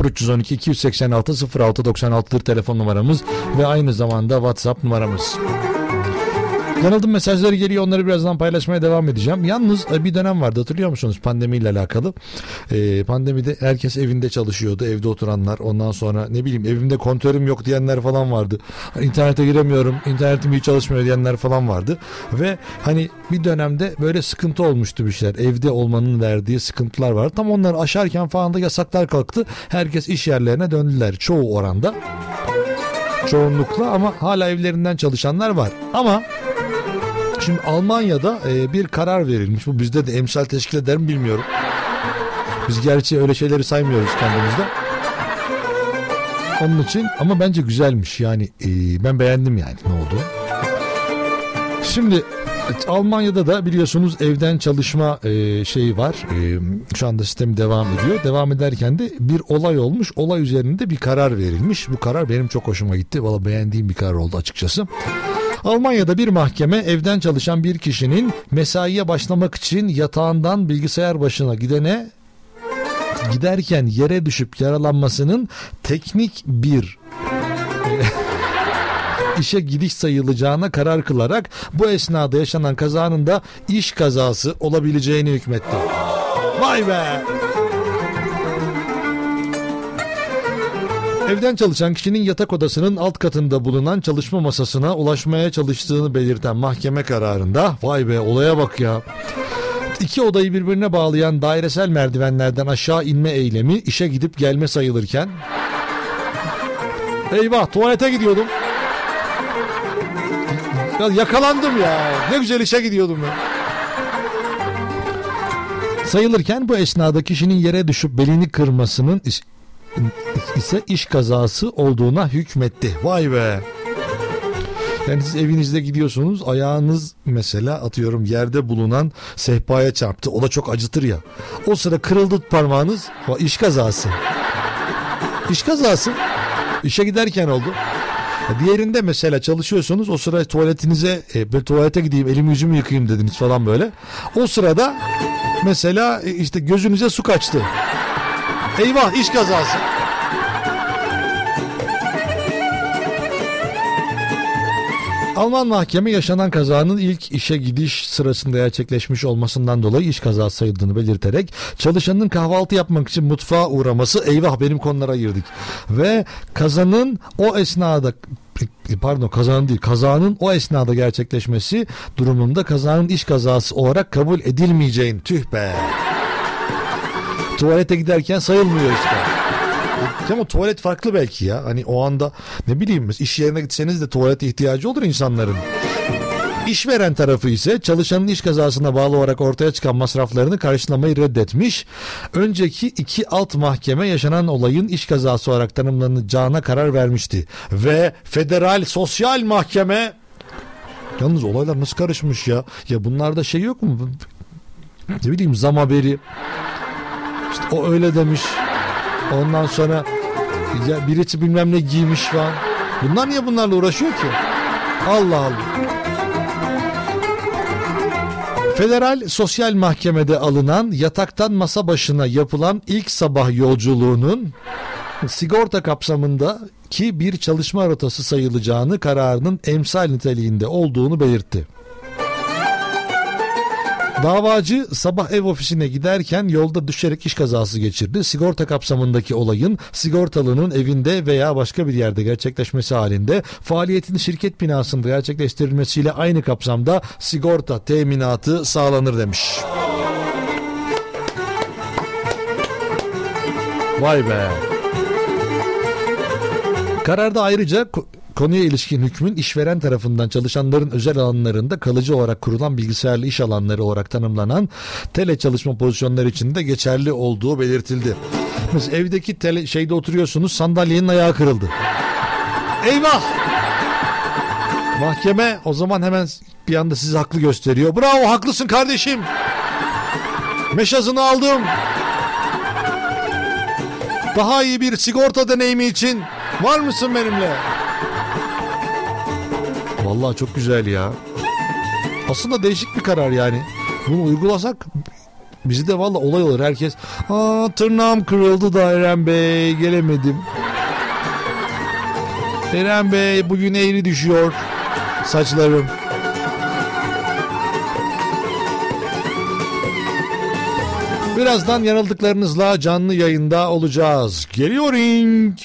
Speaker 3: 0312 286 0696'dır telefon numaramız ve aynı zamanda WhatsApp numaramız. Yanıldım mesajları geliyor onları birazdan paylaşmaya devam edeceğim. Yalnız e, bir dönem vardı hatırlıyor musunuz pandemiyle alakalı. Ee, pandemide herkes evinde çalışıyordu evde oturanlar ondan sonra ne bileyim evimde kontörüm yok diyenler falan vardı. İnternete giremiyorum internetim iyi çalışmıyor diyenler falan vardı. Ve hani bir dönemde böyle sıkıntı olmuştu bir şeyler evde olmanın verdiği sıkıntılar vardı. Tam onları aşarken falan da yasaklar kalktı. Herkes iş yerlerine döndüler çoğu oranda çoğunlukla ama hala evlerinden çalışanlar var. Ama şimdi Almanya'da e, bir karar verilmiş. Bu bizde de emsal teşkil eder mi bilmiyorum. Biz gerçi öyle şeyleri saymıyoruz kendimizde. Onun için ama bence güzelmiş yani e, ben beğendim yani ne oldu. Şimdi Almanya'da da biliyorsunuz evden çalışma e, şeyi var. E, şu anda sistem devam ediyor. Devam ederken de bir olay olmuş. Olay üzerinde bir karar verilmiş. Bu karar benim çok hoşuma gitti. Valla beğendiğim bir karar oldu açıkçası. Almanya'da bir mahkeme evden çalışan bir kişinin mesaiye başlamak için yatağından bilgisayar başına gidene giderken yere düşüp yaralanmasının teknik bir işe gidiş sayılacağına karar kılarak bu esnada yaşanan kazanın da iş kazası olabileceğini hükmetti. Vay be! Evden çalışan kişinin yatak odasının alt katında bulunan çalışma masasına ulaşmaya çalıştığını belirten mahkeme kararında vay be olaya bak ya. İki odayı birbirine bağlayan dairesel merdivenlerden aşağı inme eylemi işe gidip gelme sayılırken Eyvah tuvalete gidiyordum. Ya yakalandım ya. Ne güzel işe gidiyordum ya. Sayılırken bu esnada kişinin yere düşüp belini kırmasının is- ise iş kazası olduğuna hükmetti. Vay be. Yani siz evinizde gidiyorsunuz ayağınız mesela atıyorum yerde bulunan sehpaya çarptı. O da çok acıtır ya. O sıra kırıldı parmağınız. İş kazası. İş kazası. İşe giderken oldu. Diğerinde mesela çalışıyorsunuz o sıra tuvaletinize e, böyle tuvalete gideyim elimi yüzümü yıkayayım dediniz falan böyle. O sırada mesela e, işte gözünüze su kaçtı. Eyvah iş kazası. Alman mahkeme yaşanan kazanın ilk işe gidiş sırasında gerçekleşmiş olmasından dolayı iş kazası sayıldığını belirterek çalışanın kahvaltı yapmak için mutfağa uğraması eyvah benim konulara girdik. Ve kazanın o esnada pardon kazanın değil kazanın o esnada gerçekleşmesi durumunda kazanın iş kazası olarak kabul edilmeyeceğin tüh be. Tuvalete giderken sayılmıyor işte. Ama tuvalet farklı belki ya. Hani o anda ne bileyim iş yerine gitseniz de tuvalet ihtiyacı olur insanların. İşveren tarafı ise çalışanın iş kazasına bağlı olarak ortaya çıkan masraflarını karşılamayı reddetmiş. Önceki iki alt mahkeme yaşanan olayın iş kazası olarak tanımlanacağına karar vermişti. Ve federal sosyal mahkeme Yalnız olaylar nasıl karışmış ya? Ya bunlarda şey yok mu? Ne bileyim zam haberi. İşte o öyle demiş. Ondan sonra ya birisi bilmem ne giymiş falan. Bunlar niye bunlarla uğraşıyor ki? Allah Allah. Federal Sosyal Mahkemede alınan yataktan masa başına yapılan ilk sabah yolculuğunun sigorta kapsamında ki bir çalışma rotası sayılacağını kararının emsal niteliğinde olduğunu belirtti. Davacı sabah ev ofisine giderken yolda düşerek iş kazası geçirdi. Sigorta kapsamındaki olayın sigortalının evinde veya başka bir yerde gerçekleşmesi halinde faaliyetin şirket binasında gerçekleştirilmesiyle aynı kapsamda sigorta teminatı sağlanır demiş. Vay be. Kararda ayrıca konuya ilişkin hükmün işveren tarafından çalışanların özel alanlarında kalıcı olarak kurulan bilgisayarlı iş alanları olarak tanımlanan tele çalışma pozisyonları için de geçerli olduğu belirtildi. Mesela evdeki tele şeyde oturuyorsunuz sandalyenin ayağı kırıldı. Eyvah! Mahkeme o zaman hemen bir anda sizi haklı gösteriyor. Bravo haklısın kardeşim. Meşazını aldım. Daha iyi bir sigorta deneyimi için var mısın benimle? Vallahi çok güzel ya. Aslında değişik bir karar yani. Bunu uygulasak bizi de valla olay olur. Herkes aa tırnağım kırıldı da Eren Bey gelemedim. Eren Bey bugün eğri düşüyor saçlarım. Birazdan yanıldıklarınızla canlı yayında olacağız. Geliyor ring.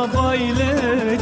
Speaker 11: Atımı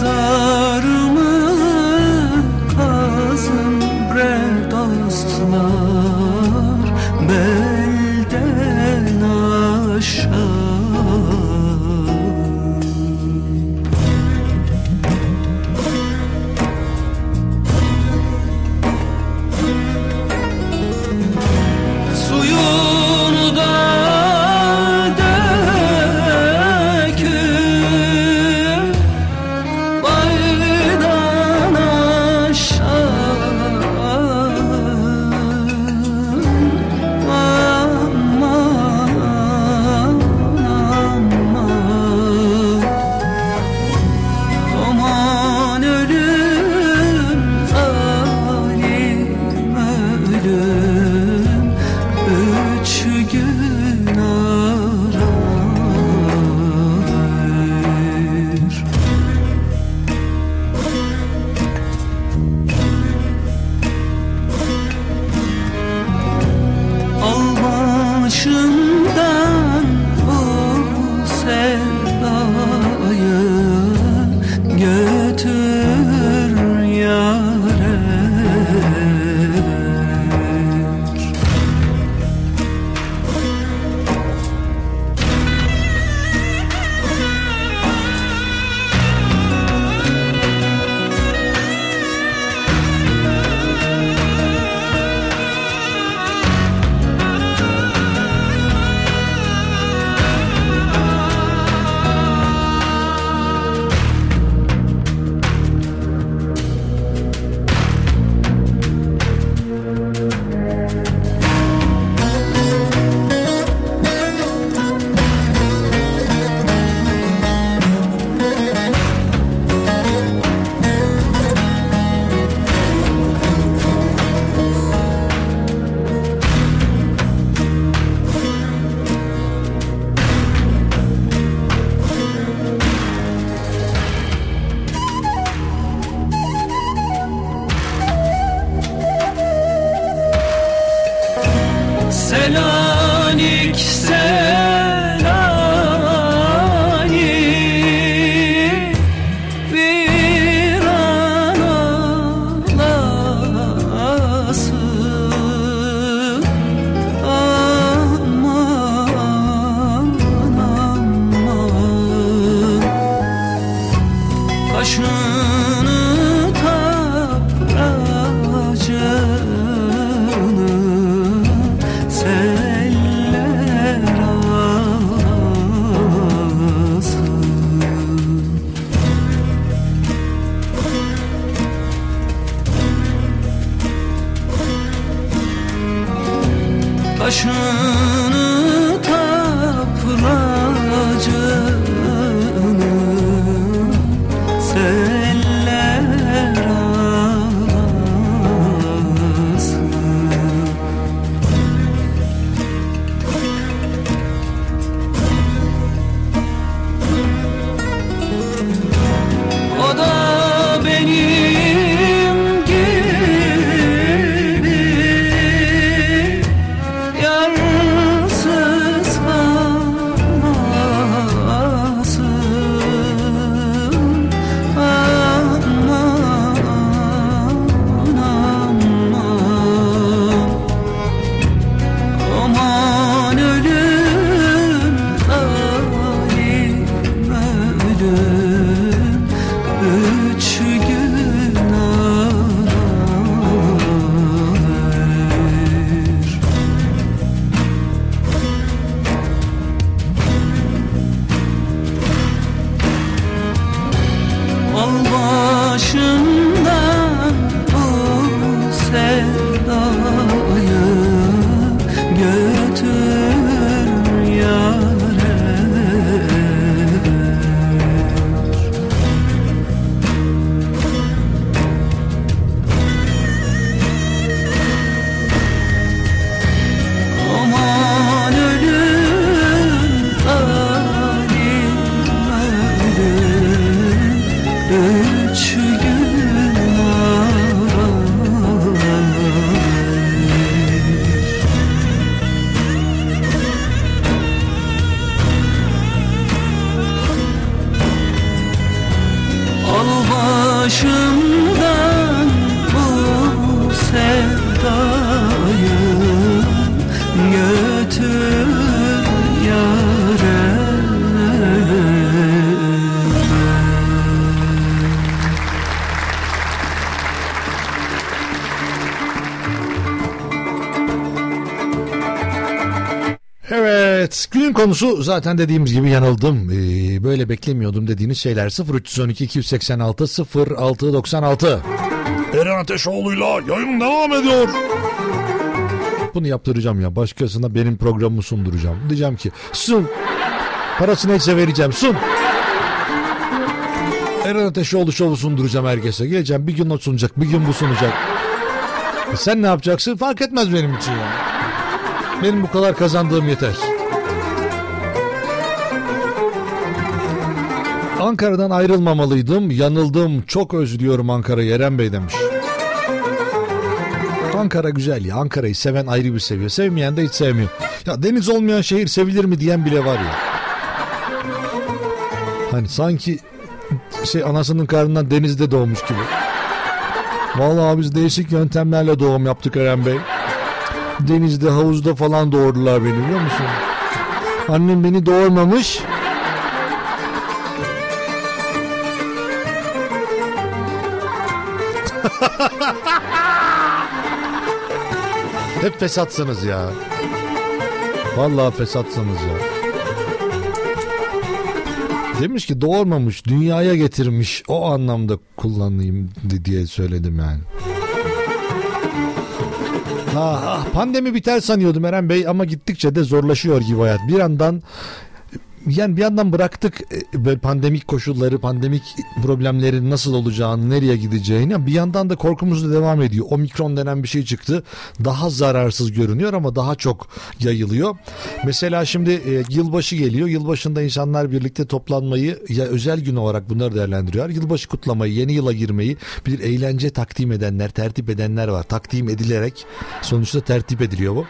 Speaker 7: Jesus. Konusu zaten dediğimiz gibi yanıldım. Ee, böyle beklemiyordum dediğiniz şeyler 0312 286 0696. Eren Ateşoğlu'yla yayın devam ediyor. Bunu yaptıracağım ya başkasına benim programımı sunduracağım. Diyeceğim ki sun parasını neyse vereceğim sun. Eren Ateşoğlu şovu sunduracağım herkese. Geleceğim bir gün o sunacak bir gün bu sunacak. E Sen ne yapacaksın fark etmez benim için ya. Benim bu kadar kazandığım yeter. Ankara'dan ayrılmamalıydım. Yanıldım. Çok özlüyorum Ankara'yı Eren Bey demiş. Ankara güzel ya. Ankara'yı seven ayrı bir seviyor. Sevmeyen de hiç sevmiyor. Ya deniz olmayan şehir sevilir mi diyen bile var ya. Hani sanki şey anasının karnından denizde doğmuş gibi. Vallahi biz değişik yöntemlerle doğum yaptık Eren Bey. Denizde, havuzda falan doğurdular beni biliyor musun? Annem beni doğurmamış. Hep fesatsınız ya. Vallahi fesatsınız ya. Demiş ki doğurmamış, dünyaya getirmiş. O anlamda kullanayım di- diye söyledim yani. Ah, ah, pandemi biter sanıyordum Eren Bey ama gittikçe de zorlaşıyor gibi hayat. Bir yandan yani bir yandan bıraktık e, böyle pandemik koşulları, pandemik problemlerin nasıl olacağını, nereye gideceğini. Bir yandan da korkumuz da devam ediyor. Omikron denen bir şey çıktı. Daha zararsız görünüyor ama daha çok yayılıyor. Mesela şimdi e, yılbaşı geliyor. Yılbaşında insanlar birlikte toplanmayı ya özel gün olarak bunları değerlendiriyor. Yılbaşı kutlamayı, yeni yıla girmeyi bir eğlence takdim edenler, tertip edenler var. Takdim edilerek sonuçta tertip ediliyor bu.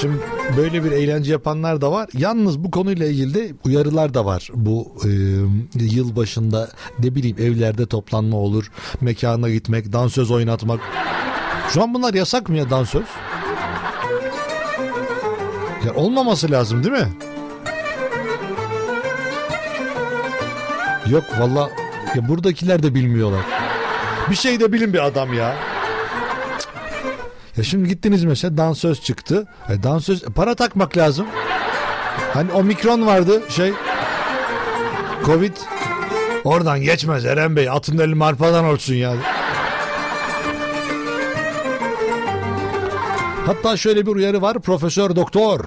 Speaker 3: Şimdi böyle bir eğlence yapanlar da var. Yalnız bu konuyla ilgili de uyarılar da var. Bu e, yıl başında ne bileyim evlerde toplanma olur, mekana gitmek, dansöz oynatmak. Şu an bunlar yasak mı ya dansöz? Ya olmaması lazım değil mi? Yok valla ya buradakiler de bilmiyorlar. Bir şey de bilin bir adam ya. Ya şimdi gittiniz mesela dansöz çıktı. E, dansöz para takmak lazım. Hani omikron vardı şey. Covid. Oradan geçmez Eren Bey. Atın eli marpadan olsun ya. Hatta şöyle bir uyarı var. Profesör Doktor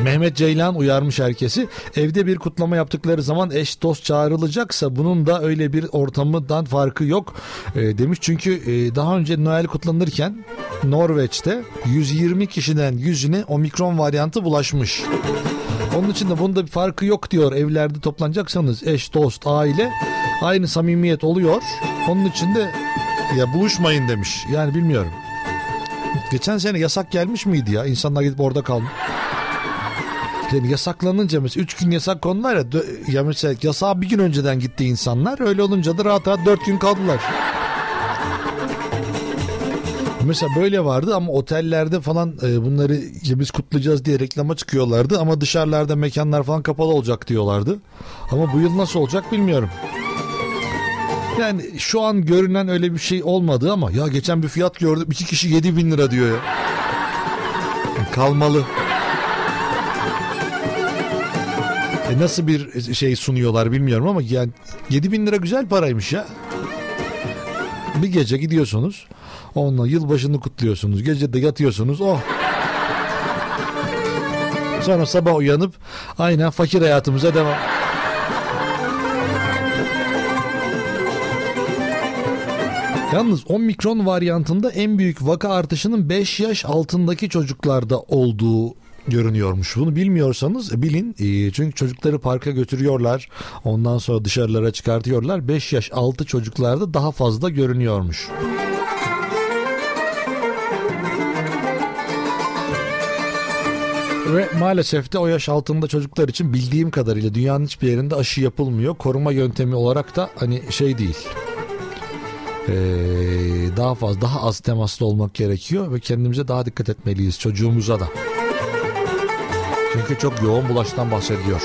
Speaker 3: Mehmet Ceylan uyarmış herkesi. Evde bir kutlama yaptıkları zaman eş dost çağrılacaksa bunun da öyle bir ortamından farkı yok e, demiş. Çünkü e, daha önce Noel kutlanırken Norveç'te 120 kişiden 100'üne omikron varyantı bulaşmış. Onun için de bunda bir farkı yok diyor. Evlerde toplanacaksanız eş, dost, aile aynı samimiyet oluyor. Onun için de ya buluşmayın demiş. Yani bilmiyorum. Geçen sene yasak gelmiş miydi ya? İnsanlar gidip orada kalmış. Yani yasaklanınca mesela 3 gün yasak konular ya, ya mesela yasağa bir gün önceden gitti insanlar. Öyle olunca da rahat rahat 4 gün kaldılar. Mesela böyle vardı ama otellerde falan e, bunları ya biz kutlayacağız diye reklama çıkıyorlardı ama dışarılarda mekanlar falan kapalı olacak diyorlardı. Ama bu yıl nasıl olacak bilmiyorum. Yani şu an görünen öyle bir şey olmadı ama ya geçen bir fiyat gördüm iki kişi 7 bin lira diyor ya. Kalmalı. E nasıl bir şey sunuyorlar bilmiyorum ama yani 7 bin lira güzel paraymış ya. Bir gece gidiyorsunuz. Onunla yılbaşını kutluyorsunuz. Gece de yatıyorsunuz. Oh. Sonra sabah uyanıp aynen fakir hayatımıza devam. Yalnız omikron varyantında en büyük vaka artışının 5 yaş altındaki çocuklarda olduğu görünüyormuş. Bunu bilmiyorsanız bilin. E, Çünkü çocukları parka götürüyorlar. Ondan sonra dışarılara çıkartıyorlar. 5 yaş altı çocuklarda daha fazla görünüyormuş. Ve maalesef de o yaş altında çocuklar için bildiğim kadarıyla dünyanın hiçbir yerinde aşı yapılmıyor. Koruma yöntemi olarak da hani şey değil. Ee, daha fazla daha az temaslı olmak gerekiyor ve kendimize daha dikkat etmeliyiz çocuğumuza da. Çünkü çok yoğun bulaştan bahsediyor.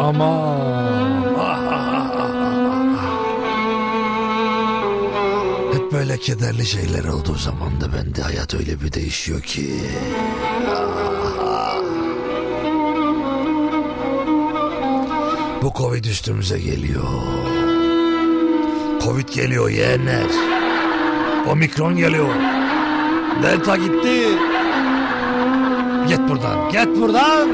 Speaker 3: Ama hep böyle kederli şeyler olduğu zaman da bende hayat öyle bir değişiyor ki. Bu Covid üstümüze geliyor. Covid geliyor yeğenler. Omikron geliyor. Delta gitti. Git buradan. Git buradan.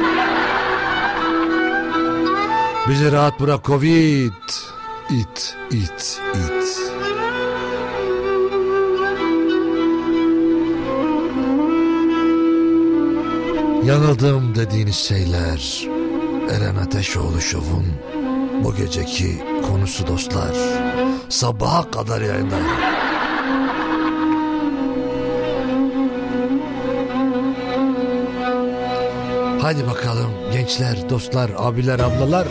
Speaker 3: Bizi rahat bırak Covid. İt, it, it. Yanıldım dediğiniz şeyler Eren Ateşoğlu Şov'un bu geceki konusu dostlar. Sabaha kadar yayında. Hadi bakalım gençler, dostlar, abiler, ablalar.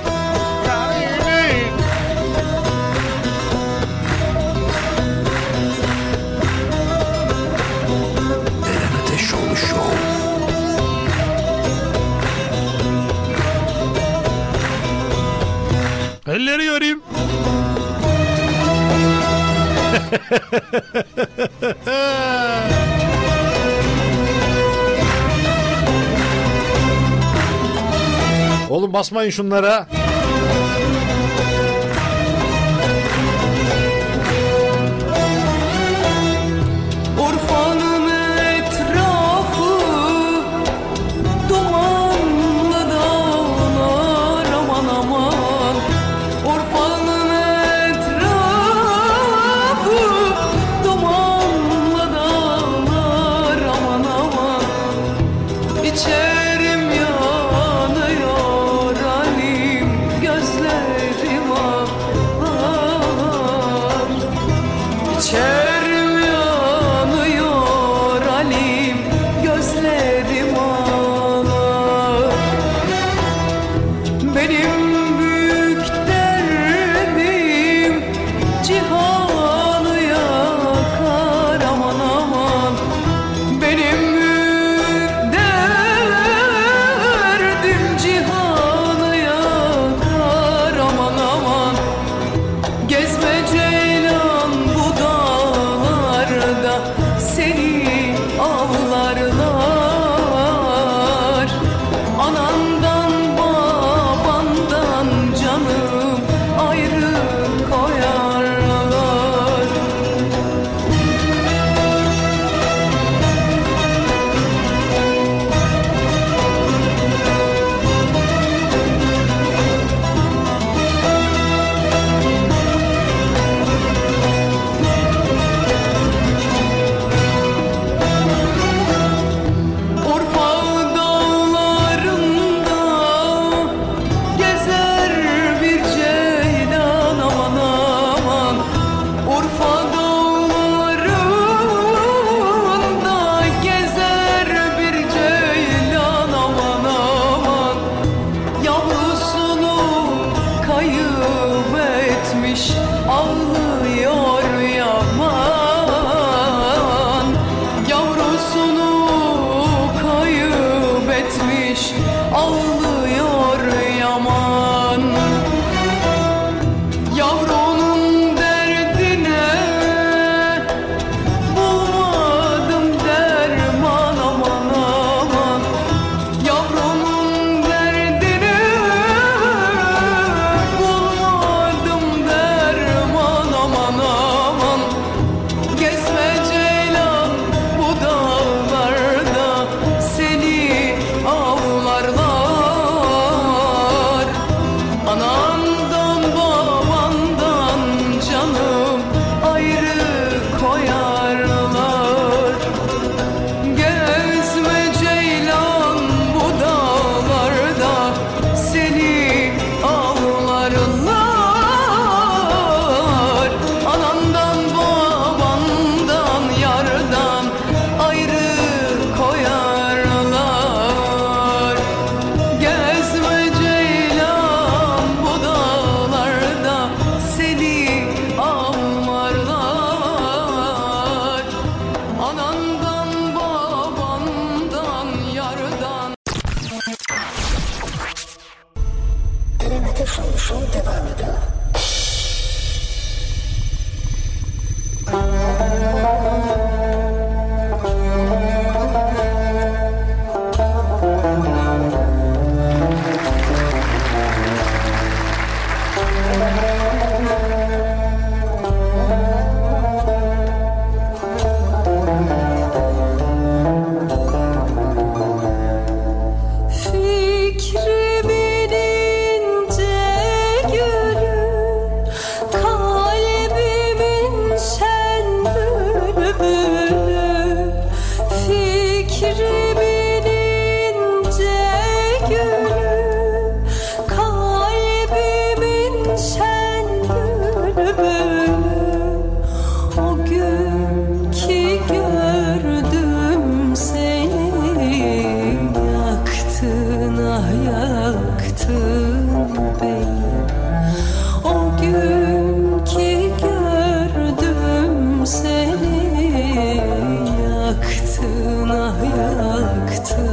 Speaker 3: Oğlum basmayın şunlara.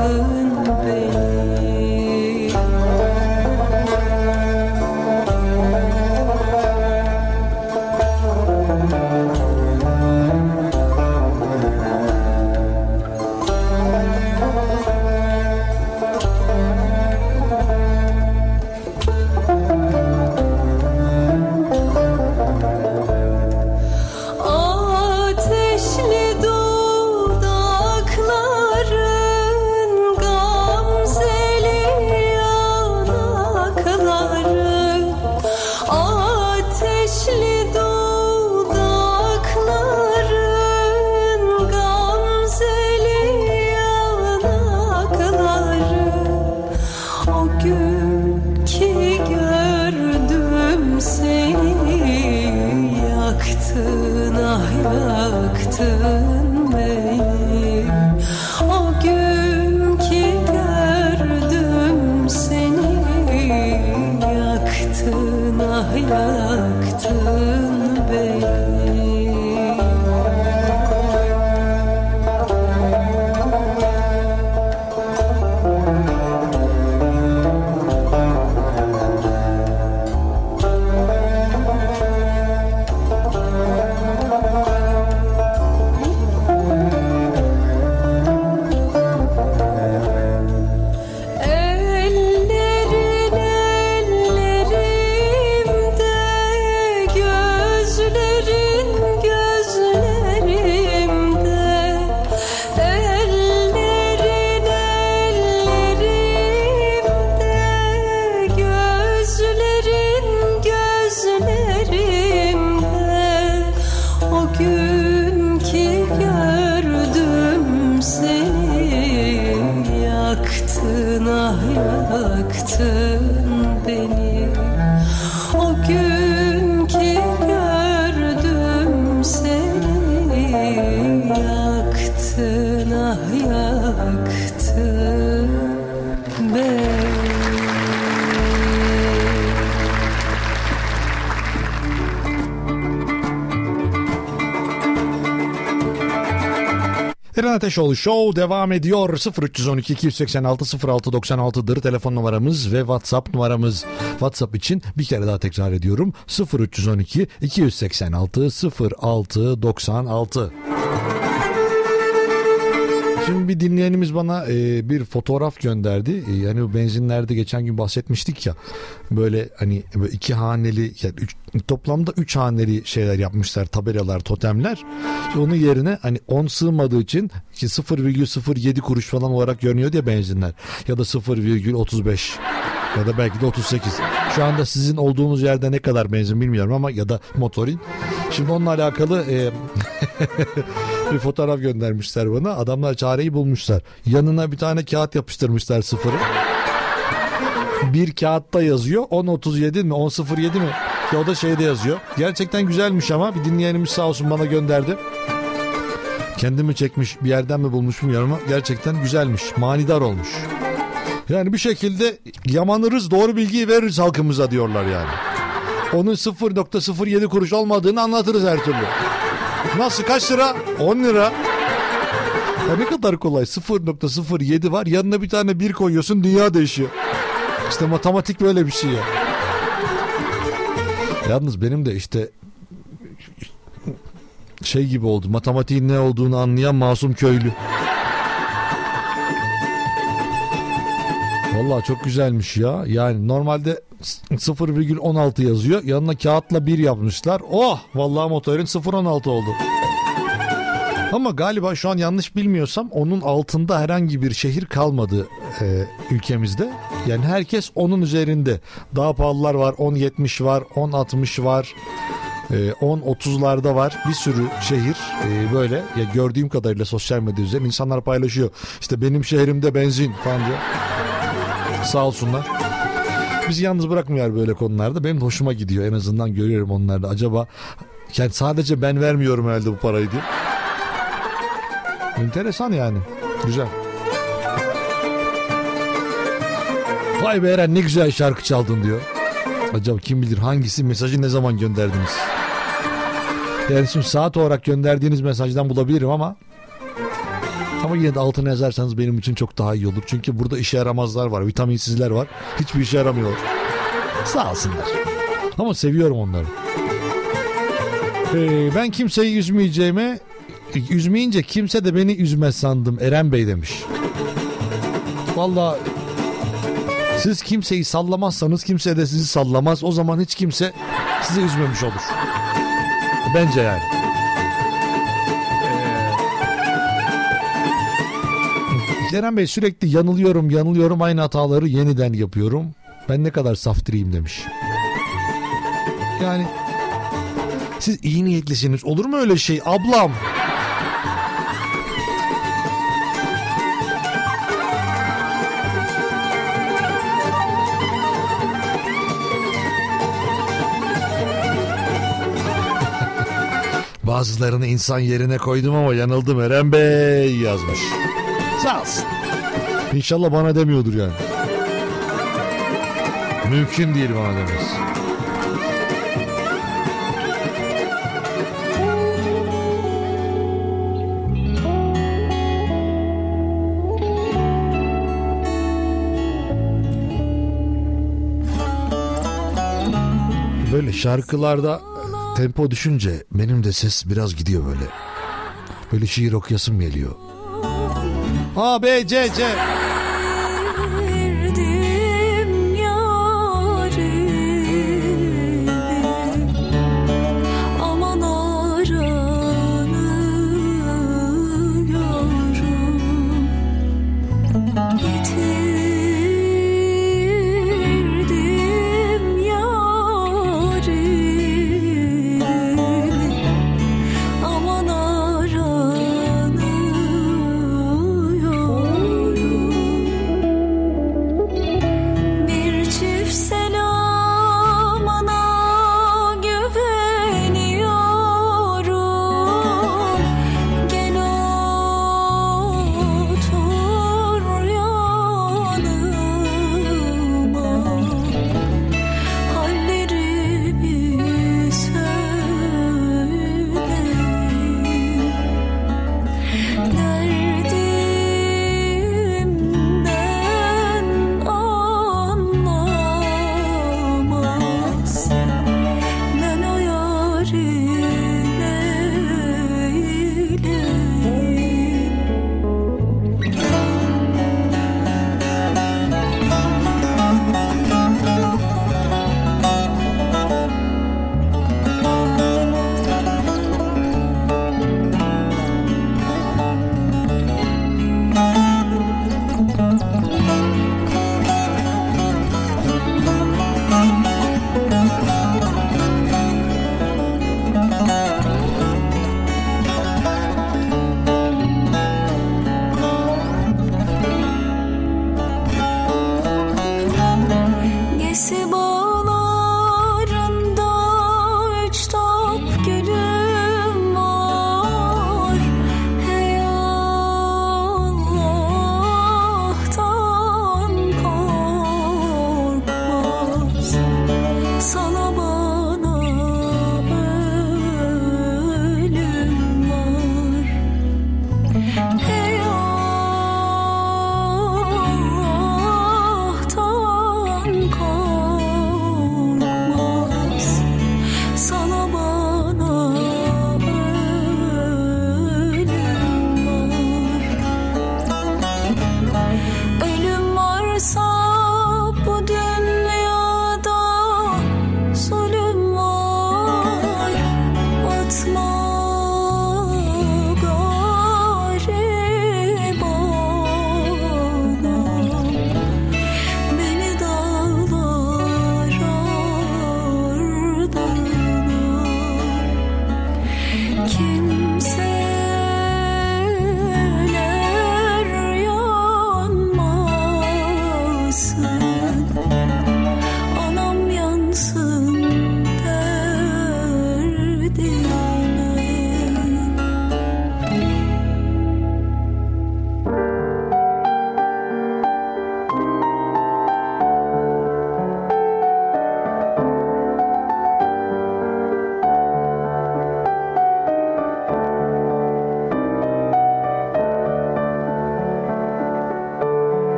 Speaker 3: love. Ateşoğlu Show devam ediyor. 0312 286 0696'dır telefon numaramız ve WhatsApp numaramız. WhatsApp için bir kere daha tekrar ediyorum. 0312 286 0696. Şimdi bir dinleyenimiz bana e, bir fotoğraf gönderdi. E, yani benzinlerde geçen gün bahsetmiştik ya. Böyle hani böyle iki haneli yani üç, toplamda üç haneli şeyler yapmışlar. Tabelalar, totemler. Onun yerine hani 10 sığmadığı için ki 0,07 kuruş falan olarak görünüyor diye benzinler. Ya da 0,35 ya da belki de 38. Şu anda sizin olduğunuz yerde ne kadar benzin bilmiyorum ama ya da motorin. Şimdi onunla alakalı e, bir fotoğraf göndermişler bana. Adamlar çareyi bulmuşlar. Yanına bir tane kağıt yapıştırmışlar sıfırı. Bir kağıtta yazıyor 10.37 mi 10.07 mi? Ki o da şeyde yazıyor. Gerçekten güzelmiş ama bir dinleyenimiz sağ olsun bana gönderdi. Kendimi çekmiş bir yerden mi bulmuş bilmiyorum ama gerçekten güzelmiş. Manidar olmuş. Yani bir şekilde yamanırız doğru bilgiyi veririz halkımıza diyorlar yani. Onun 0.07 kuruş olmadığını anlatırız her türlü. Nasıl kaç lira? 10 lira. Ya ne kadar kolay 0.07 var yanına bir tane bir koyuyorsun dünya değişiyor. İşte matematik böyle bir şey ya. Yalnız benim de işte şey gibi oldu. Matematiğin ne olduğunu anlayan masum köylü. Vallahi çok güzelmiş ya. Yani normalde 0,16 yazıyor. Yanına kağıtla 1 yapmışlar. Oh! Vallahi motorun 0,16 oldu. Ama galiba şu an yanlış bilmiyorsam onun altında herhangi bir şehir kalmadı e, ülkemizde. Yani herkes onun üzerinde. Daha pahalılar var. 10.70 var, 10.60 var. E, 10.30'larda var bir sürü şehir e, böyle ya gördüğüm kadarıyla sosyal medya üzerinde insanlar paylaşıyor. İşte benim şehrimde benzin falan diyor. Sağ olsunlar. Bizi yalnız bırakmıyor böyle konularda. Benim hoşuma gidiyor. En azından görüyorum onlarda. Acaba yani sadece ben vermiyorum herhalde bu parayı diye. Enteresan yani. Güzel. Vay be Eren ne güzel şarkı çaldın diyor. Acaba kim bilir hangisi mesajı ne zaman gönderdiniz? Yani şimdi saat olarak gönderdiğiniz mesajdan bulabilirim ama ama yine de altına yazarsanız benim için çok daha iyi olur. Çünkü burada işe yaramazlar var, vitaminsizler var. Hiçbir işe yaramıyor. Sağ olsunlar. Ama seviyorum onları. Ee, ben kimseyi üzmeyeceğime üzmeyince kimse de beni üzmez sandım. Eren Bey demiş. Valla siz kimseyi sallamazsanız kimse de sizi sallamaz. O zaman hiç kimse sizi üzmemiş olur. Bence yani. Ceren Bey sürekli yanılıyorum yanılıyorum aynı hataları yeniden yapıyorum. Ben ne kadar saftiriyim demiş. Yani siz iyi niyetlisiniz olur mu öyle şey ablam? Bazılarını insan yerine koydum ama yanıldım Eren Bey yazmış. Sağ olsun. İnşallah bana demiyordur yani. Mümkün değil bana demez. Böyle şarkılarda tempo düşünce benim de ses biraz gidiyor böyle. Böyle şiir okuyasım geliyor. A, B, C, C.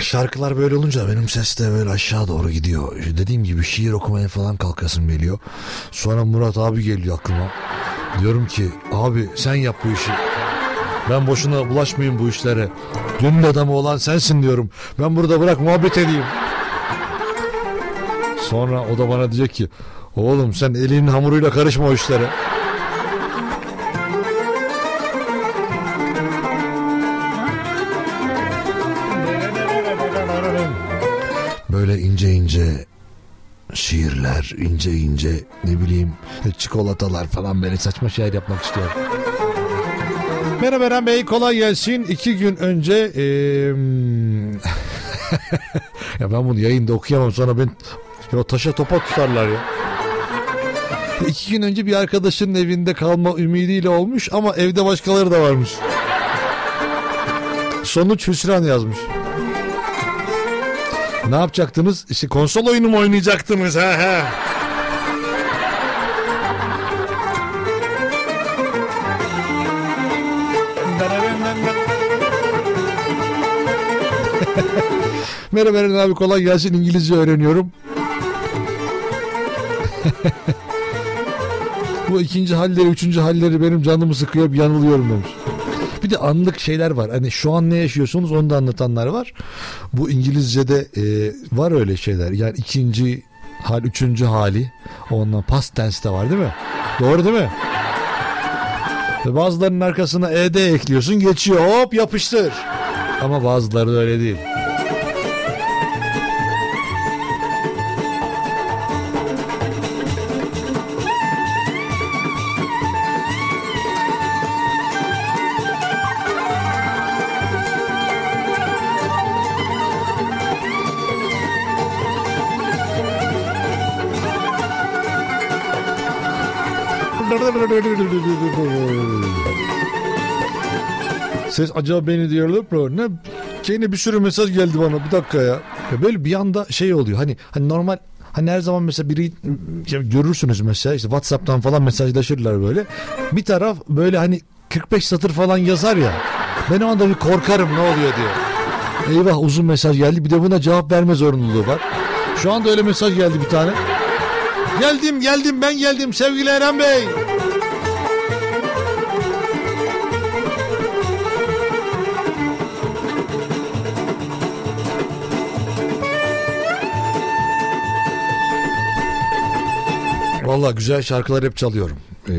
Speaker 3: şarkılar böyle olunca benim ses de böyle aşağı doğru gidiyor. Dediğim gibi şiir okumaya falan kalkasım geliyor. Sonra Murat abi geliyor aklıma. Diyorum ki abi sen yap bu işi. Ben boşuna bulaşmayayım bu işlere. Gönül adamı olan sensin diyorum. Ben burada bırak muhabbet edeyim. Sonra o da bana diyecek ki oğlum sen elinin hamuruyla karışma o işlere. İnce ince ne bileyim çikolatalar falan böyle saçma şeyler yapmak istiyorum. Merhaba Eren Bey kolay gelsin. İki gün önce eee, ya ben bunu yayında okuyamam sonra ben ya taşa topa tutarlar ya. İki gün önce bir arkadaşının evinde kalma ümidiyle olmuş ama evde başkaları da varmış. Sonuç hüsran yazmış. Ne yapacaktınız? İşte konsol oyunu mu oynayacaktınız? Ha ha. Merhaba Eren abi kolay gelsin İngilizce öğreniyorum. Bu ikinci halleri, üçüncü halleri benim canımı sıkıyor, yanılıyorum demiş. Bir de anlık şeyler var. Hani şu an ne yaşıyorsunuz onu da anlatanlar var. Bu İngilizce'de e, var öyle şeyler. Yani ikinci hal, üçüncü hali. Ondan past tense de var değil mi? Doğru değil mi? Bazılarının arkasına ed ekliyorsun geçiyor hop yapıştır. Ama bazıları da öyle değil. Ses acaba beni diyorlar mı? Ne? Yine bir sürü mesaj geldi bana bir dakika ya. ya. Böyle bir anda şey oluyor hani hani normal Hani her zaman mesela biri ya görürsünüz mesela işte Whatsapp'tan falan mesajlaşırlar böyle. Bir taraf böyle hani 45 satır falan yazar ya. Ben o anda bir korkarım ne oluyor diye. Eyvah uzun mesaj geldi bir de buna cevap verme zorunluluğu var. Şu anda öyle mesaj geldi bir tane. Geldim geldim ben geldim sevgili Eren Bey. Valla güzel şarkılar hep çalıyorum. Ee...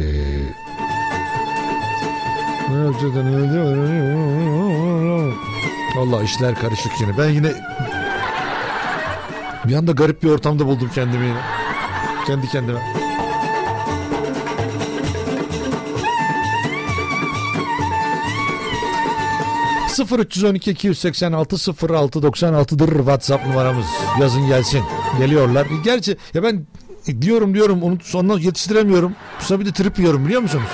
Speaker 3: Valla işler karışık yine. Ben yine bir anda garip bir ortamda buldum kendimi yine. Kendi kendime. ...0 312 286 06 96'dır WhatsApp numaramız. Yazın gelsin. Geliyorlar. Gerçi ya ben diyorum diyorum onu sonuna yetiştiremiyorum. Sonra bir de trip yiyorum biliyor musunuz?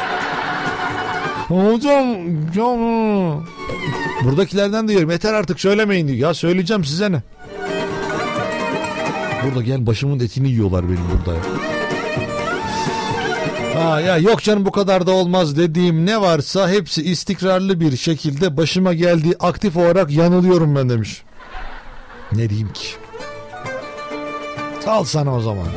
Speaker 3: Hocam ya. Buradakilerden diyorum yeter artık söylemeyin diyor. Ya söyleyeceğim size ne? Burada gel başımın etini yiyorlar benim burada. Ha ya yok canım bu kadar da olmaz dediğim ne varsa hepsi istikrarlı bir şekilde başıma geldiği aktif olarak yanılıyorum ben demiş. Ne diyeyim ki? Al sana o zaman.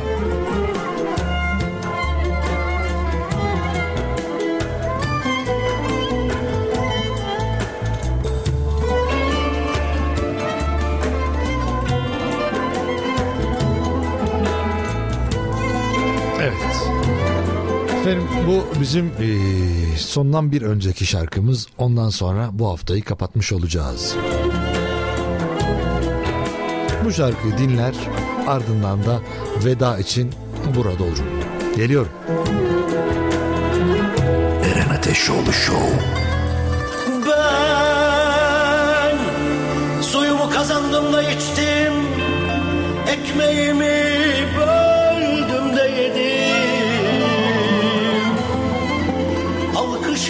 Speaker 3: Efendim bu bizim e, sondan bir önceki şarkımız. Ondan sonra bu haftayı kapatmış olacağız. Bu şarkıyı dinler ardından da veda için burada olurum. Geliyorum.
Speaker 10: Eren Ateşoğlu Show.
Speaker 12: Ben
Speaker 2: suyumu kazandım da içtim. Ekmeğimi böyle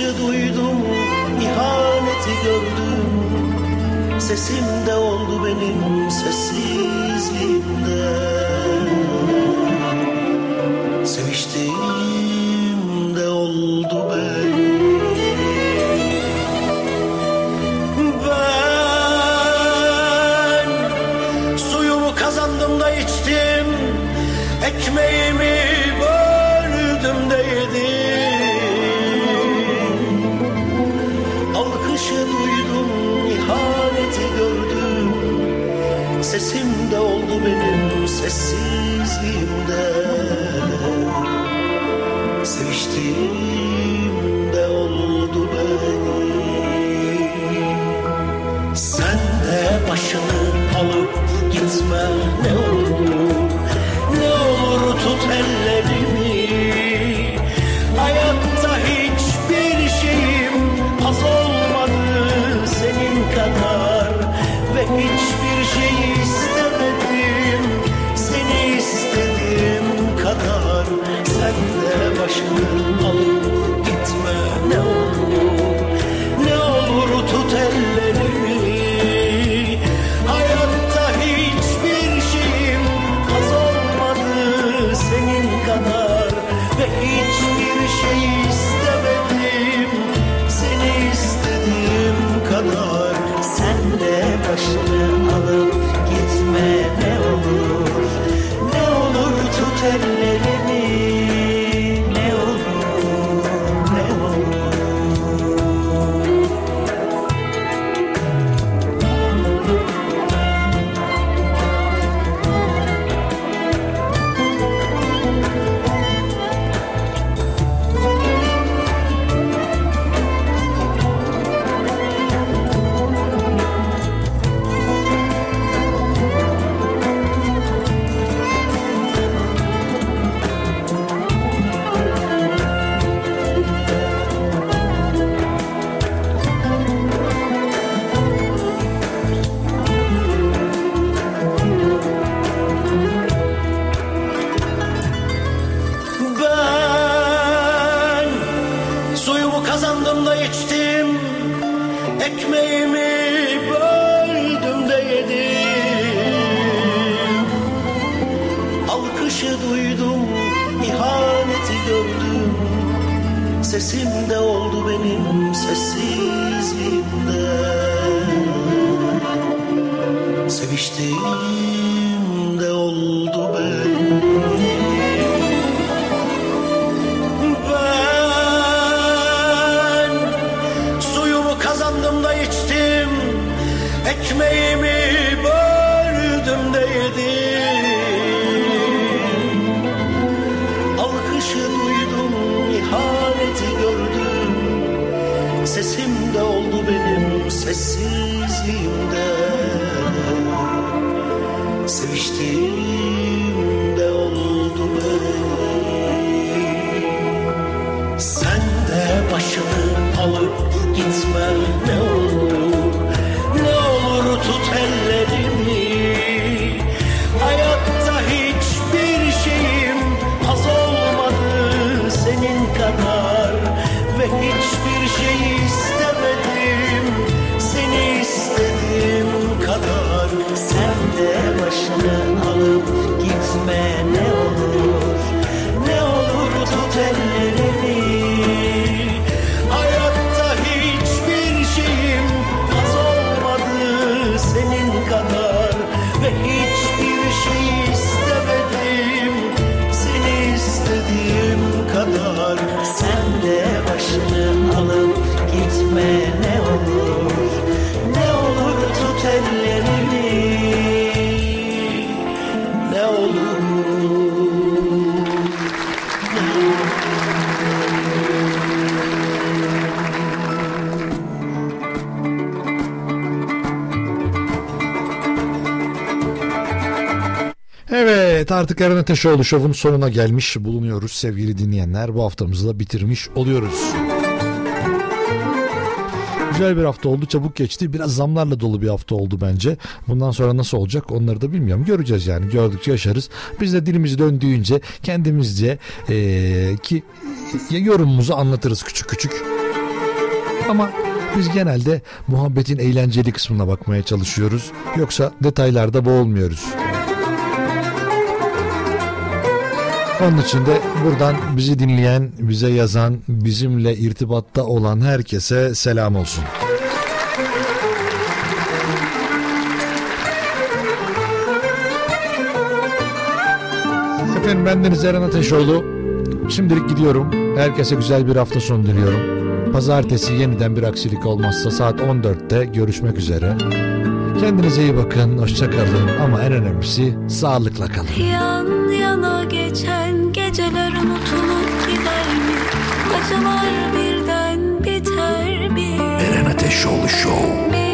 Speaker 2: Satışı duydum, ihaneti gördüm. Sesimde oldu benim sessizliğimde. Seviştiğimde oldu benim Ben suyumu kazandım da içtim Ekmeğimi Sesimde oldu benim sessizliğimde. Seviştiğimde oldu benim. Sen de başını alıp gitme ne olur
Speaker 3: artık Aranete Şoğlu Şov'un sonuna gelmiş bulunuyoruz sevgili dinleyenler. Bu haftamızı da bitirmiş oluyoruz. Güzel bir hafta oldu çabuk geçti biraz zamlarla dolu bir hafta oldu bence bundan sonra nasıl olacak onları da bilmiyorum göreceğiz yani gördükçe yaşarız biz de dilimiz döndüğünce kendimizce ee, ki yorumumuzu anlatırız küçük küçük ama biz genelde muhabbetin eğlenceli kısmına bakmaya çalışıyoruz yoksa detaylarda boğulmuyoruz. Onun için de buradan bizi dinleyen, bize yazan, bizimle irtibatta olan herkese selam olsun. Efendim bendeniz Eren Ateşoğlu. Şimdilik gidiyorum. Herkese güzel bir hafta sonu diliyorum. Pazartesi yeniden bir aksilik olmazsa saat 14'te görüşmek üzere. Kendinize iyi bakın, hoşça kalın ama en önemlisi sağlıkla kalın.
Speaker 13: Yan yana geçen geceler unutulup gider mi? Acılar birden biter mi?
Speaker 7: Eren Ateşoğlu Show.